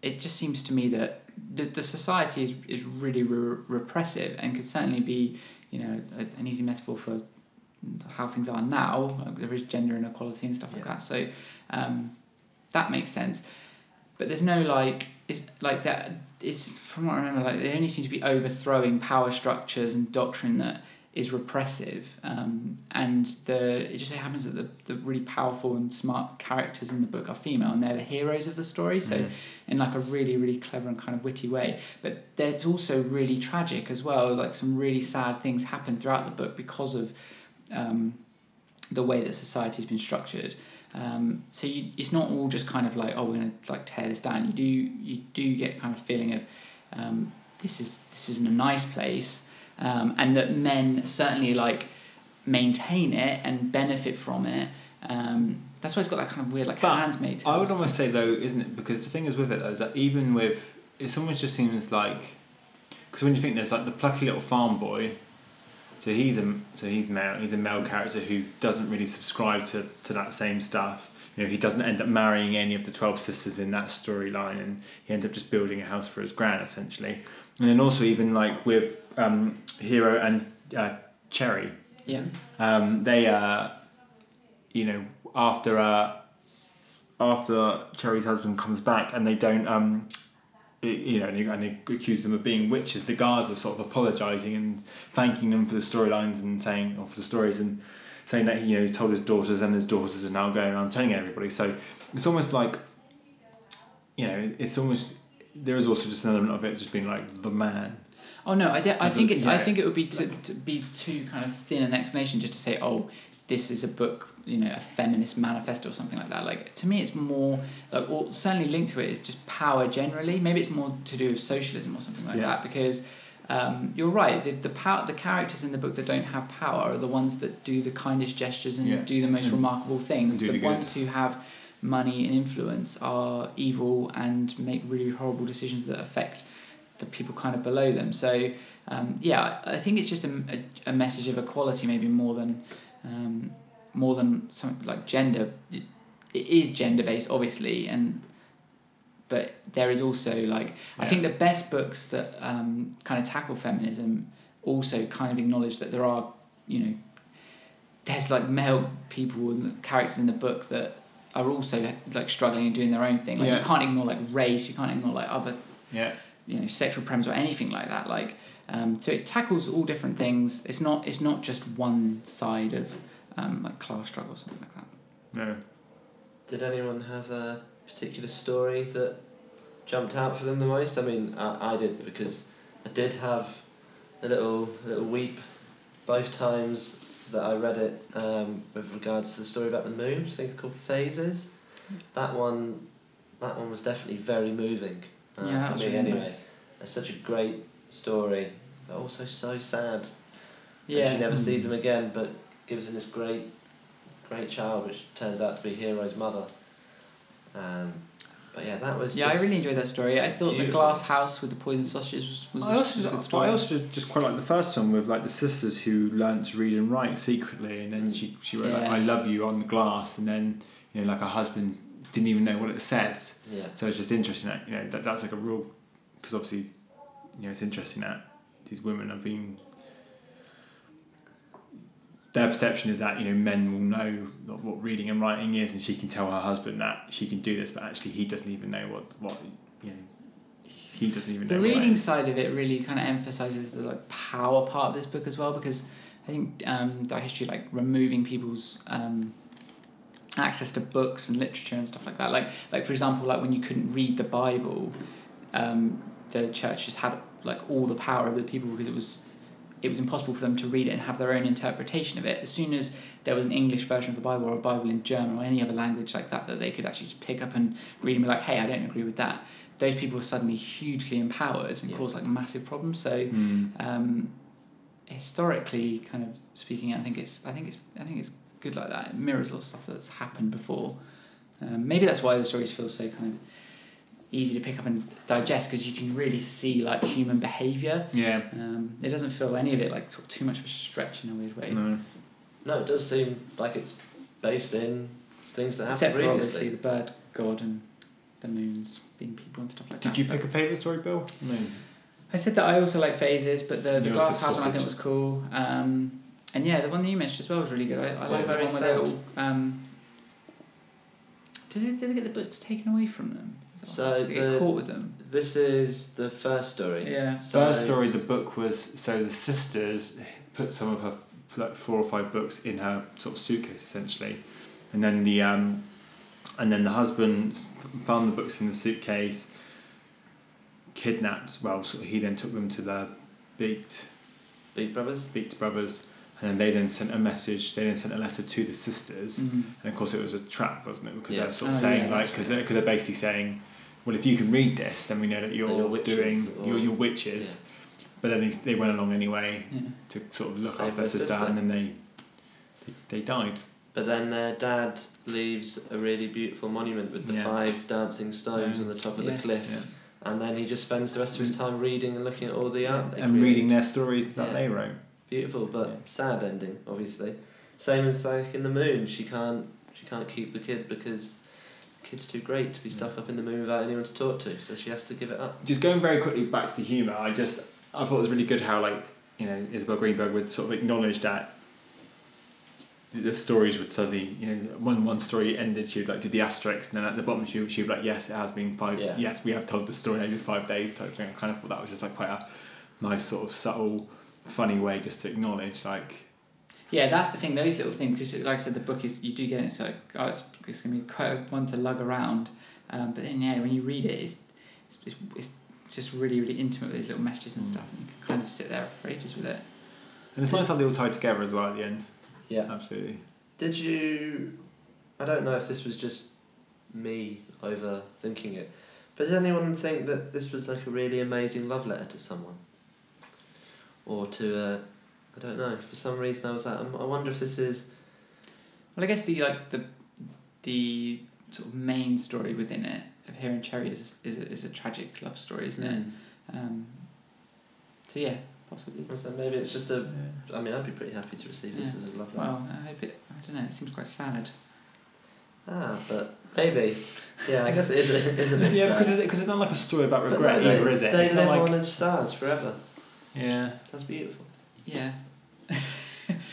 it just seems to me that the, the society is is really re- repressive and could certainly be, you know, a, an easy metaphor for how things are now. Like there is gender inequality and stuff like Yeah. that. So um, that makes sense. But there's no like it's like that. It's from what I remember, like they only seem to be overthrowing power structures and doctrine that is repressive, um, and the it just so happens that the, the really powerful and smart characters in the book are female, and they're the heroes of the story. So Mm. in like a really really clever and kind of witty way. But there's also really tragic as well. Like some really sad things happen throughout the book because of um, the way that society's been structured. Um, so you, it's not all just kind of like oh we're gonna like tear this down. You do you do get kind of feeling of um, this is this isn't a nice place, um, and that men certainly like maintain it and benefit from it. Um, that's why it's got that kind of weird like But Handmaid's. I would almost say though, isn't it? Because the thing is with it though is that even with it almost just seems like because when you think there's like the plucky little farm boy, so he's a so he's male. He's a male character who doesn't really subscribe to, to that same stuff. You know, he doesn't end up marrying any of the twelve sisters in that storyline, and he ends up just building a house for his gran essentially. And then also even like with um, Hero and uh, Cherry, yeah. um, they uh, you know after uh, after Cherry's husband comes back and they don't um, you know and they, and they accuse them of being witches. The guards are sort of apologizing and thanking them for the storylines and saying or for the stories and saying that he, you know he's told his daughters and his daughters are now going around telling everybody. So it's almost like you know it's almost there is also just an element of it just being like the man. Oh no, I, de- I As a- think it's. I think it would be to, to be too kind of thin an explanation just to say, oh, this is a book, you know, a feminist manifesto or something like that. Like to me, it's more like, or certainly linked to it is just power generally. Maybe it's more to do with socialism or something like Yeah. that because. Um, you're right. The the power, the characters in the book that don't have power are the ones that do the kindest gestures and Yeah. do the most And- remarkable things. The, the ones who have money and influence are evil and make really horrible decisions that affect the people kind of below them. So um, yeah, I I think it's just a, a, a message of equality, maybe more than um, more than something like gender. It, is gender based, obviously, and but there is also like I think the best books that um, kind of tackle feminism also kind of acknowledge that there are you know there's like male people and characters in the book that are also like struggling and doing their own thing. Like Yeah. you can't ignore like race, you can't ignore like other Yeah. you know sexual premise or anything like that. Like um, so it tackles all different things. It's not it's not just one side of um, like class struggle or something like that. No. Did anyone have a particular story that jumped out for them the most? I mean, I, I did because I did have a little a little weep both times that I read it um, with regards to the story about the moon. I think it's called Phases. That one, that one was definitely very moving. Uh, yeah, that for me really anyway. nice. It's such a great story, but also so sad. And Yeah. she never sees him again, but gives him this great, great child, which turns out to be Hero's mother. Um, but yeah, that was. Yeah, I really enjoyed that story. I thought the glass house with the poison sausages was, was, I a, also, was a good just, story. I also just, just quite like the first one with like the sisters who learnt to read and write secretly, and then she she wrote like "I love you" on the glass, and then you know like her husband didn't even know what it said. Yeah. So it's just interesting that you know that that's like a real because obviously you know it's interesting that these women have been. their perception is that you know men will know what reading and writing is, and she can tell her husband that she can do this, but actually he doesn't even know what what you know he doesn't even the know. what that reading side of it really kind of emphasizes the like power part of this book as well because I think um, that history like removing people's um, access to books and literature and stuff like that. Like like for example, like when you couldn't read the Bible, um, the church just had like all the power over the people because it was it was impossible for them to read it and have their own interpretation of it. As soon as there was an English version of the Bible or a Bible in German or any other language like that that they could actually just pick up and read and be like, hey, I don't agree with that. Those people were suddenly hugely empowered and Yeah. caused like massive problems. So Hmm. um, historically, kind of speaking, I think it's I think it's I think it's good like that. It mirrors all stuff that's happened before. Um, maybe that's why the stories feel so kind of easy to pick up and digest because you can really see like human behavior. Yeah. Um, it doesn't feel any of it like sort of too much of a stretch in a weird way. No. No, it does seem like it's based in things that happened Except for obviously previously. the bird god and the moons being people and stuff like that. Did you pick a favourite story, Bill? No. I said that I also like phases, but the, the Yours glass house one I think was cool. Um, and yeah, the one that you mentioned as well was really good. I, I like What that one was where they all. Um, did they, did they get the books taken away from them? Is that So what- did get the- caught with them? This is the first story. Yeah. So, First story, the book was so the sisters put some of her like four or five books in her sort of suitcase essentially, and then the um, and then the husband found the books in the suitcase. Kidnapped. Well, so he then took them to the Beaked Big Brothers. Beaked brothers, and then they then sent a message. They then sent a letter to the sisters, Mm. and of course it was a trap, wasn't it? Because Yeah. they're sort of Oh, saying yeah, like that's because they're, cause they're basically saying, well, if you can read this, then we know that you're, you're witches doing or- you're, you're witches. But then they, they went along anyway Yeah. to sort of look Save after their their sister, sister. and then they, they they died. But then their dad leaves a really beautiful monument with the Yeah. five dancing stones on the top of Yes. the cliff. And then he just spends the rest of his mm. time reading and looking at all the art. they and reading their stories that Yeah. they wrote. Beautiful, but Yeah. sad ending, obviously. Same as like in the moon, she can't she can't keep the kid because the kid's too great to be stuck up in the moon without anyone to talk to, so she has to give it up. Just going very quickly back to the humour, I just I thought it was really good how like you know Isabel Greenberg would sort of acknowledge that the- stories would suddenly you know one one story ended she would like do the asterisk and then at the bottom she would, she would be like yes it has been five Yeah. yes we have told the story over five days type thing I kind of thought that was just like quite a nice sort of subtle funny way just to acknowledge like Yeah, that's the thing. Those little things, because like I said, the book is you do get it. So oh, it's, it's gonna be quite a one to lug around. Um, but then yeah, when you read it, it's it's, it's just really really intimate with those little messages and Mm. stuff, and you can kind of sit there for ages with it. and it's nice how they all tied together as well at the end Yeah. absolutely Did you? I don't know if this was just me overthinking it, but did anyone think that this was like a really amazing love letter to someone? Or to, uh, I don't know. For some reason, I was like, um, I wonder if this is. Well, I guess the like the the sort of main story within it of Hero and Cherry is is a, is a tragic love story, isn't it? Um, so yeah, possibly. So maybe it's just a. I mean, I'd be pretty happy to receive this Yeah. as a love letter. Well, I hope it. I don't know. It seems quite sad. Ah, but maybe. Yeah, I guess it is. A, is a bit Yeah, sad. because it's, because it's not like a story about regret no, they, either, is it? They it's live not like on as stars forever. yeah. That's beautiful. Yeah.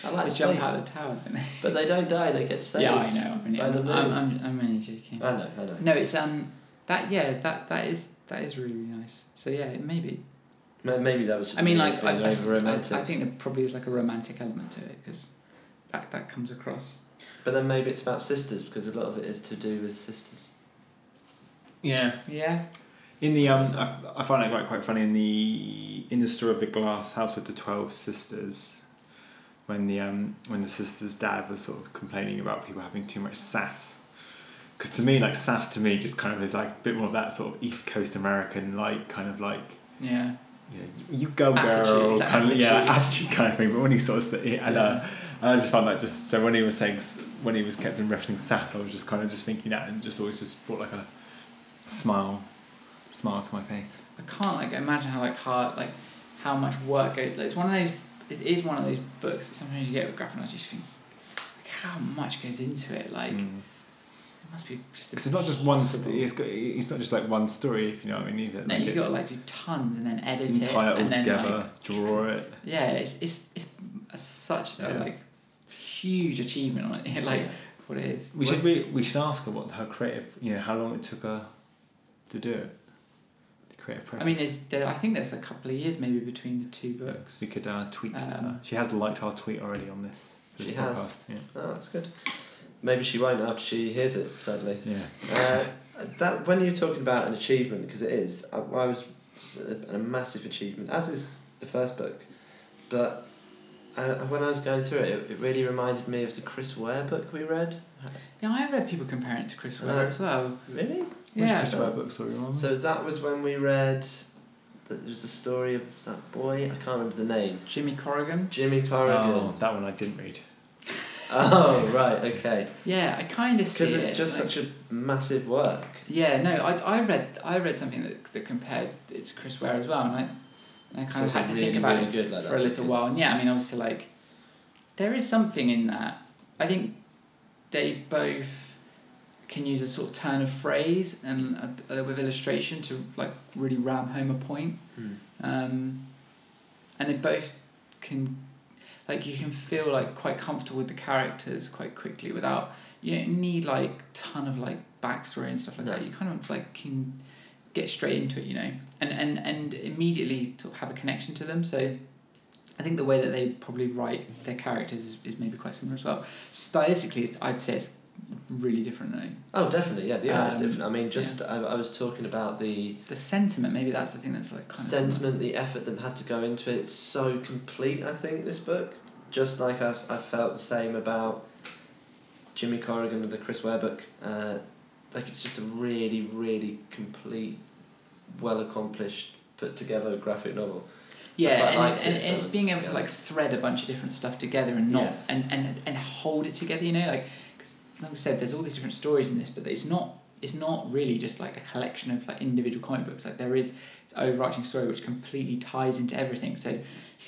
I like they space, jump out of the tower, don't they? but they don't die. They get saved. Yeah, I know. I mean, by the I'm, moon. I'm, I'm, I'm only joking. I know. I know. No, it's um that yeah that that is that is really, really nice. So yeah, maybe. Maybe that was. I mean, like I, I, I. I think there probably is like a romantic element to it because that that comes across. But then maybe it's about sisters because a lot of it is to do with sisters. Yeah. Yeah. In the um, I, I find it quite quite funny in the in the story of the glass house with the twelve sisters, when the um when the sister's dad was sort of complaining about people having too much sass, because to me like sass to me just kind of is like a bit more of that sort of East Coast American like kind of like Yeah. you know you go Attitude, girl that kind of yeah attitude. attitude kind of thing. But when he sort of said, and uh, I just found that just so when he was saying when he was kept on referencing sass, I was just kind of just thinking that and just always just brought like a smile, smile to my face. I can't like imagine how like hard like how much work goes. Like, it's one of those. It is one of those books that sometimes you get with graphic novels. You just think like how much goes into it. Like Mm. it must be just. Because it's not just one. St- it's, got, it's not just like one story, if you know what I mean. Either. No, like you got to like do tons and then edit it tie it all and then together, like draw it. yeah, it's it's it's a, such a Yeah. like huge achievement on it. like what it is. We should re- we should ask her what her creative, you know, how long it took her to do it. The creative process. I mean, there's there, I think there's a couple of years maybe between the two books. we could uh, tweet to her. Um, She has liked our tweet already on this. this She podcast. has. Yeah. Oh, that's good. Maybe she won't after she hears it. Sadly. Yeah. Uh, that when you're talking about an achievement, because it is, I, I was a, a massive achievement, as is the first book, but I, when I was going through it, it, it really reminded me of the Chris Ware book we read. Yeah, I have read people comparing it to Chris Ware Uh, as well. Really? Which Yeah. Chris Ware book story on? So that was when we read. There was the story of that boy. I can't remember the name. Jimmy Corrigan. Jimmy oh, Corrigan. that one I didn't read. Oh, right, okay. Yeah, I kind of see Because it's it, just like- such a massive work. Yeah, no, I, I read I read something that, that compared it to Chris Ware as well, and I, and I kind So of had to really, think about really it good like for a little because- while. And yeah, I mean, obviously, like there is something in that. I think they both can use a sort of turn of phrase and uh, with illustration to like really ram home a point. Hmm. Um, and they both can like you can feel like quite comfortable with the characters quite quickly without you don't need like ton of like backstory and stuff like No. that you kind of like can get straight into it you know and and and immediately sort of have a connection to them so I think the way that they probably write their characters is, is maybe quite similar as well stylistically I'd say it's really different though Oh, definitely, yeah, the art's Um, different. I mean, just I, I was talking about the the sentiment maybe that's the thing that's like kind of sentiment, the effort that had to go into it. It's so complete, I think, this book. Just like I, I felt the same about Jimmy Corrigan and the Chris Ware book. Uh, like, it's just a really, really complete, well accomplished, put together graphic novel. Yeah, and it's, and, and it's being able to like thread a bunch of different stuff together and not Yeah. and, and and hold it together. You know, like like we said, there's all these different stories in this, but it's not it's not really just like a collection of like individual comic books. Like there is its overarching story which completely ties into everything. So you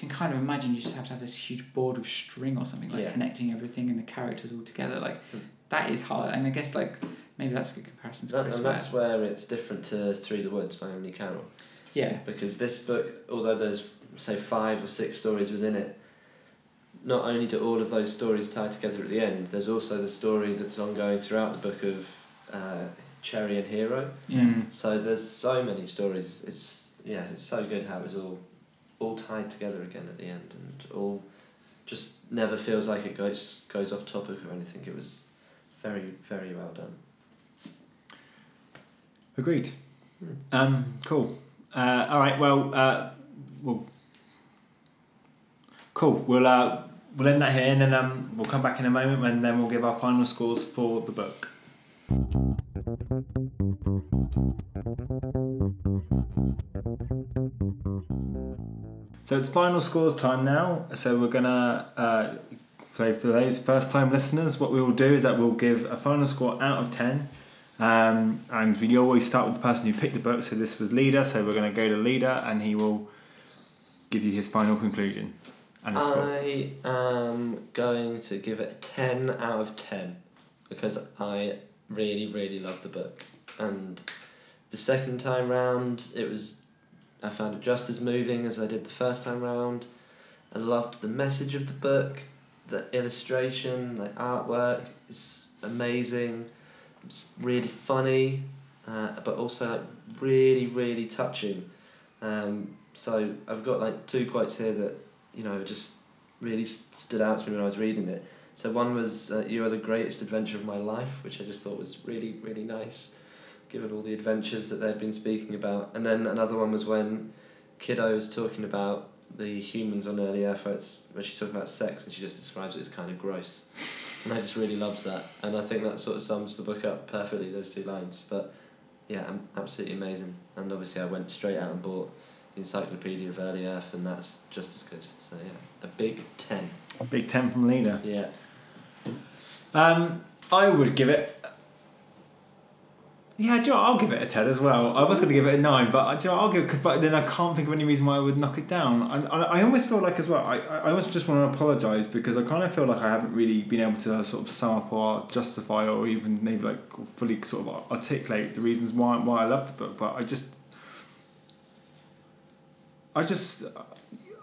can kind of imagine you just have to have this huge board of string or something like Yeah. connecting everything and the characters all together. Like Hmm. that is hard, and I guess like maybe that's a good comparison to That, Chris and Ware. that's where it's different to Through the Woods by Emily Carroll. Yeah, because this book, although there's say five or six stories within it, not only do all of those stories tie together at the end, there's also the story that's ongoing throughout the book of uh, Cherry and Hero. yeah. Mm. So there's so many stories. It's yeah, it's so good how it's all all tied together again at the end, and all just never feels like it goes goes off topic or anything. It was very very well done. Agreed. Hmm. Um, cool. Uh, all right. Well, uh, we'll. Cool. We'll uh, we'll end that here, and then um, we'll come back in a moment, and then we'll give our final scores for the book. So it's final scores time now. So we're gonna. Uh, so for those first time listeners, what we will do is that we'll give a final score out of ten. Um, and we always start with the person who picked the book. So this was leader. So we're to go to leader, and he will give you his final conclusion and a score. I am going to give it a 10 out of 10 because I really, really love the book. And the second time round, it was I found it just as moving as I did the first time round. I loved the message of the book, the illustration, the artwork is amazing. It's really funny, uh, but also like really, really touching. Um, so I've got like two quotes here that you know just really stood out to me when I was reading it. So one was uh, "You are the greatest adventure of my life," which I just thought was really, really nice, given all the adventures that they'd been speaking about. And then another one was when Kiddo was talking about the humans on early Earth, where, where she's talking about sex and she just describes it as kind of gross. And I just really loved that, and I think that sort of sums the book up perfectly. Those two lines, but yeah, absolutely amazing. And obviously, I went straight out and bought Encyclopedia of Early Earth, and that's just as good. So yeah, a big ten. A Big 10 from Leader. Yeah. Um, I would give it. Yeah, do you know, I'll give it a 10 as well. I was going to give it a 9, but do you know, I'll give it, but then I can't think of any reason why I would knock it down. I, I, I almost feel like, as well, I, I almost just want to apologise because I kind of feel like I haven't really been able to sort of sum up or justify or even maybe like fully sort of articulate the reasons why, why I love the book, but I just. I just.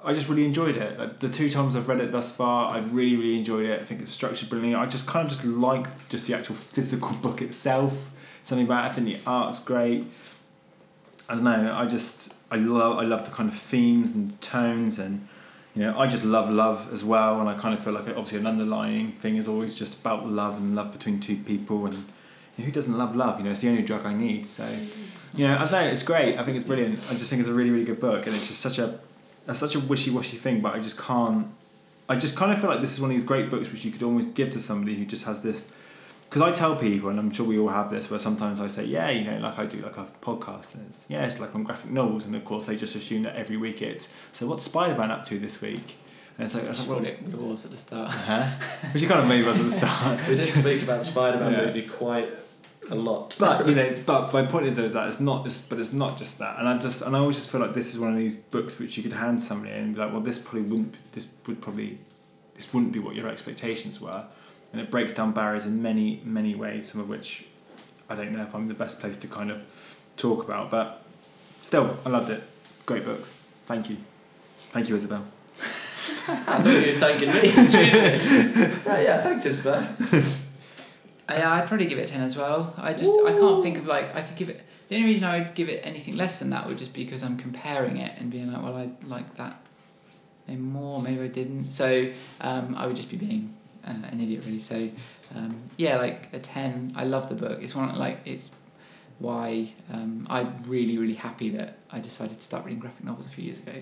I just really enjoyed it. Like, the two times I've read it thus far, I've really, really enjoyed it. I think it's structured brilliantly. I just kind of just like just the actual physical book itself. Something about it. I think the art's great. I don't know. I just I love I love the kind of themes and tones and you know I just love love as well. And I kind of feel like obviously an underlying thing is always just about love and love between two people and. Who doesn't love love? You know, it's the only drug I need. So, you know, I don't know. It's great. I think it's brilliant. I just think it's a really, really good book, and it's just such a that's such a wishy-washy thing, but I just can't. I just kind of feel like this is one of these great books which you could almost give to somebody who just has this. Because I tell people, and I'm sure we all have this, where sometimes I say, yeah, you know, like I do like a podcast, and it's, yeah, it's like on graphic novels, and of course they just assume that every week it's, so what's Spider-Man up to this week? And it's like, That's what well, it was at the start. huh? which you kind of made us at the start. We did speak about the Spider-Man Yeah. movie quite a lot. But you know, but my point is though is that it's not. It's, but it's not just that. And I just and I always just feel like this is one of these books which you could hand somebody and be like, well, this probably wouldn't. This would probably, this wouldn't be what your expectations were, and it breaks down barriers in many many ways. Some of which, I don't know if I'm the best place to kind of talk about, but still, I loved it. Great book. Thank you, thank you, Isabel. I thought you were thanking me. Yeah, yeah, thanks, Isabel. Yeah, I'd probably give it a ten as well. I just I can't think of like I could give it. The only reason I would give it anything less than that would just be because I'm comparing it and being like, well, I like that maybe more, maybe I didn't. So um, I would just be being uh, an idiot really. So um, yeah, like a ten. I love the book. It's one like it's why um, I'm really really happy that I decided to start reading graphic novels a few years ago.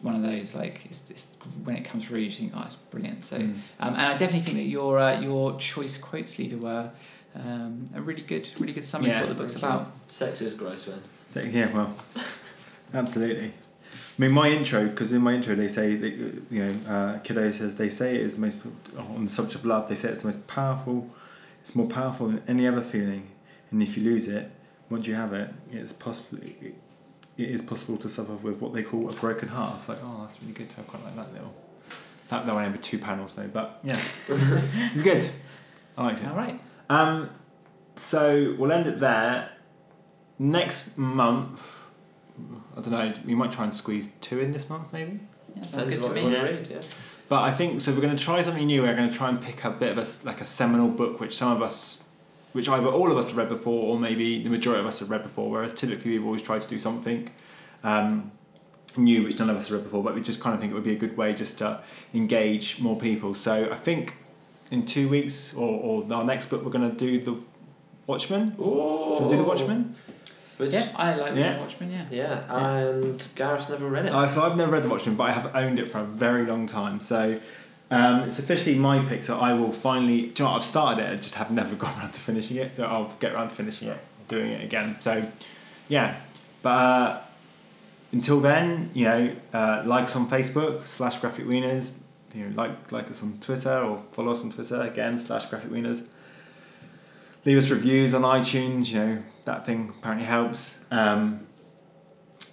It's one of those like it's, it's when it comes through, you think, oh, it's brilliant. So. Mm. Um, and I definitely think that your uh, your choice quotes leader were um, a really good, really good summary Yeah, of what the book's about. Sex is gross, man. So, yeah, well, absolutely. I mean, my intro, because in my intro they say, that, you know, uh, Kiddo says they say it is the most, on the subject of love, they say it's the most powerful, it's more powerful than any other feeling. And if you lose it, once you have it, it's possible, it, it is possible to suffer with what they call a broken heart. It's like, oh, that's really good. I quite like that little. That, that went over two panels though, but yeah, it's good. I liked it. All right. Um, so we'll end it there. Next month, I don't know. We might try and squeeze two in this month, maybe. Yeah, sounds Depends good to me. Yeah. read, yeah. But I think so. We're going to try something new. We're going to try and pick a bit of a like a seminal book, which some of us, which either all of us have read before, or maybe the majority of us have read before. Whereas typically we've always tried to do something um, new, which none of us have read before. But we just kind of think it would be a good way just to engage more people. So I think in two weeks or, or our next book, we're going to do the Watchmen. Ooh. Do you do the Watchmen? Which, Yeah, I like Yeah. reading Watchmen. Yeah. yeah, and Gareth's never read it. Uh, so I've never read The Watchmen, but I have owned it for a very long time. So um, it's officially my pick. So I will finally. Do you know what? I've started it. I just have never got around to finishing it. So I'll get around to finishing it, doing it again. So yeah, but uh, until then, you know, uh, like us on Facebook slash Graphic Wieners. You know, like like us on Twitter or follow us on Twitter again slash Graphic Wieners. Leave us reviews on iTunes. You know that thing apparently helps. Um,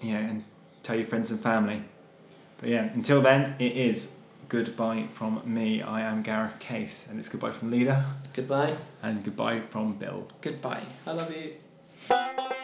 you know, and tell your friends and family. But yeah, until then, it is goodbye from me. I am Gareth Case, and it's goodbye from Leader, Goodbye. and goodbye from Bill. Goodbye. I love you.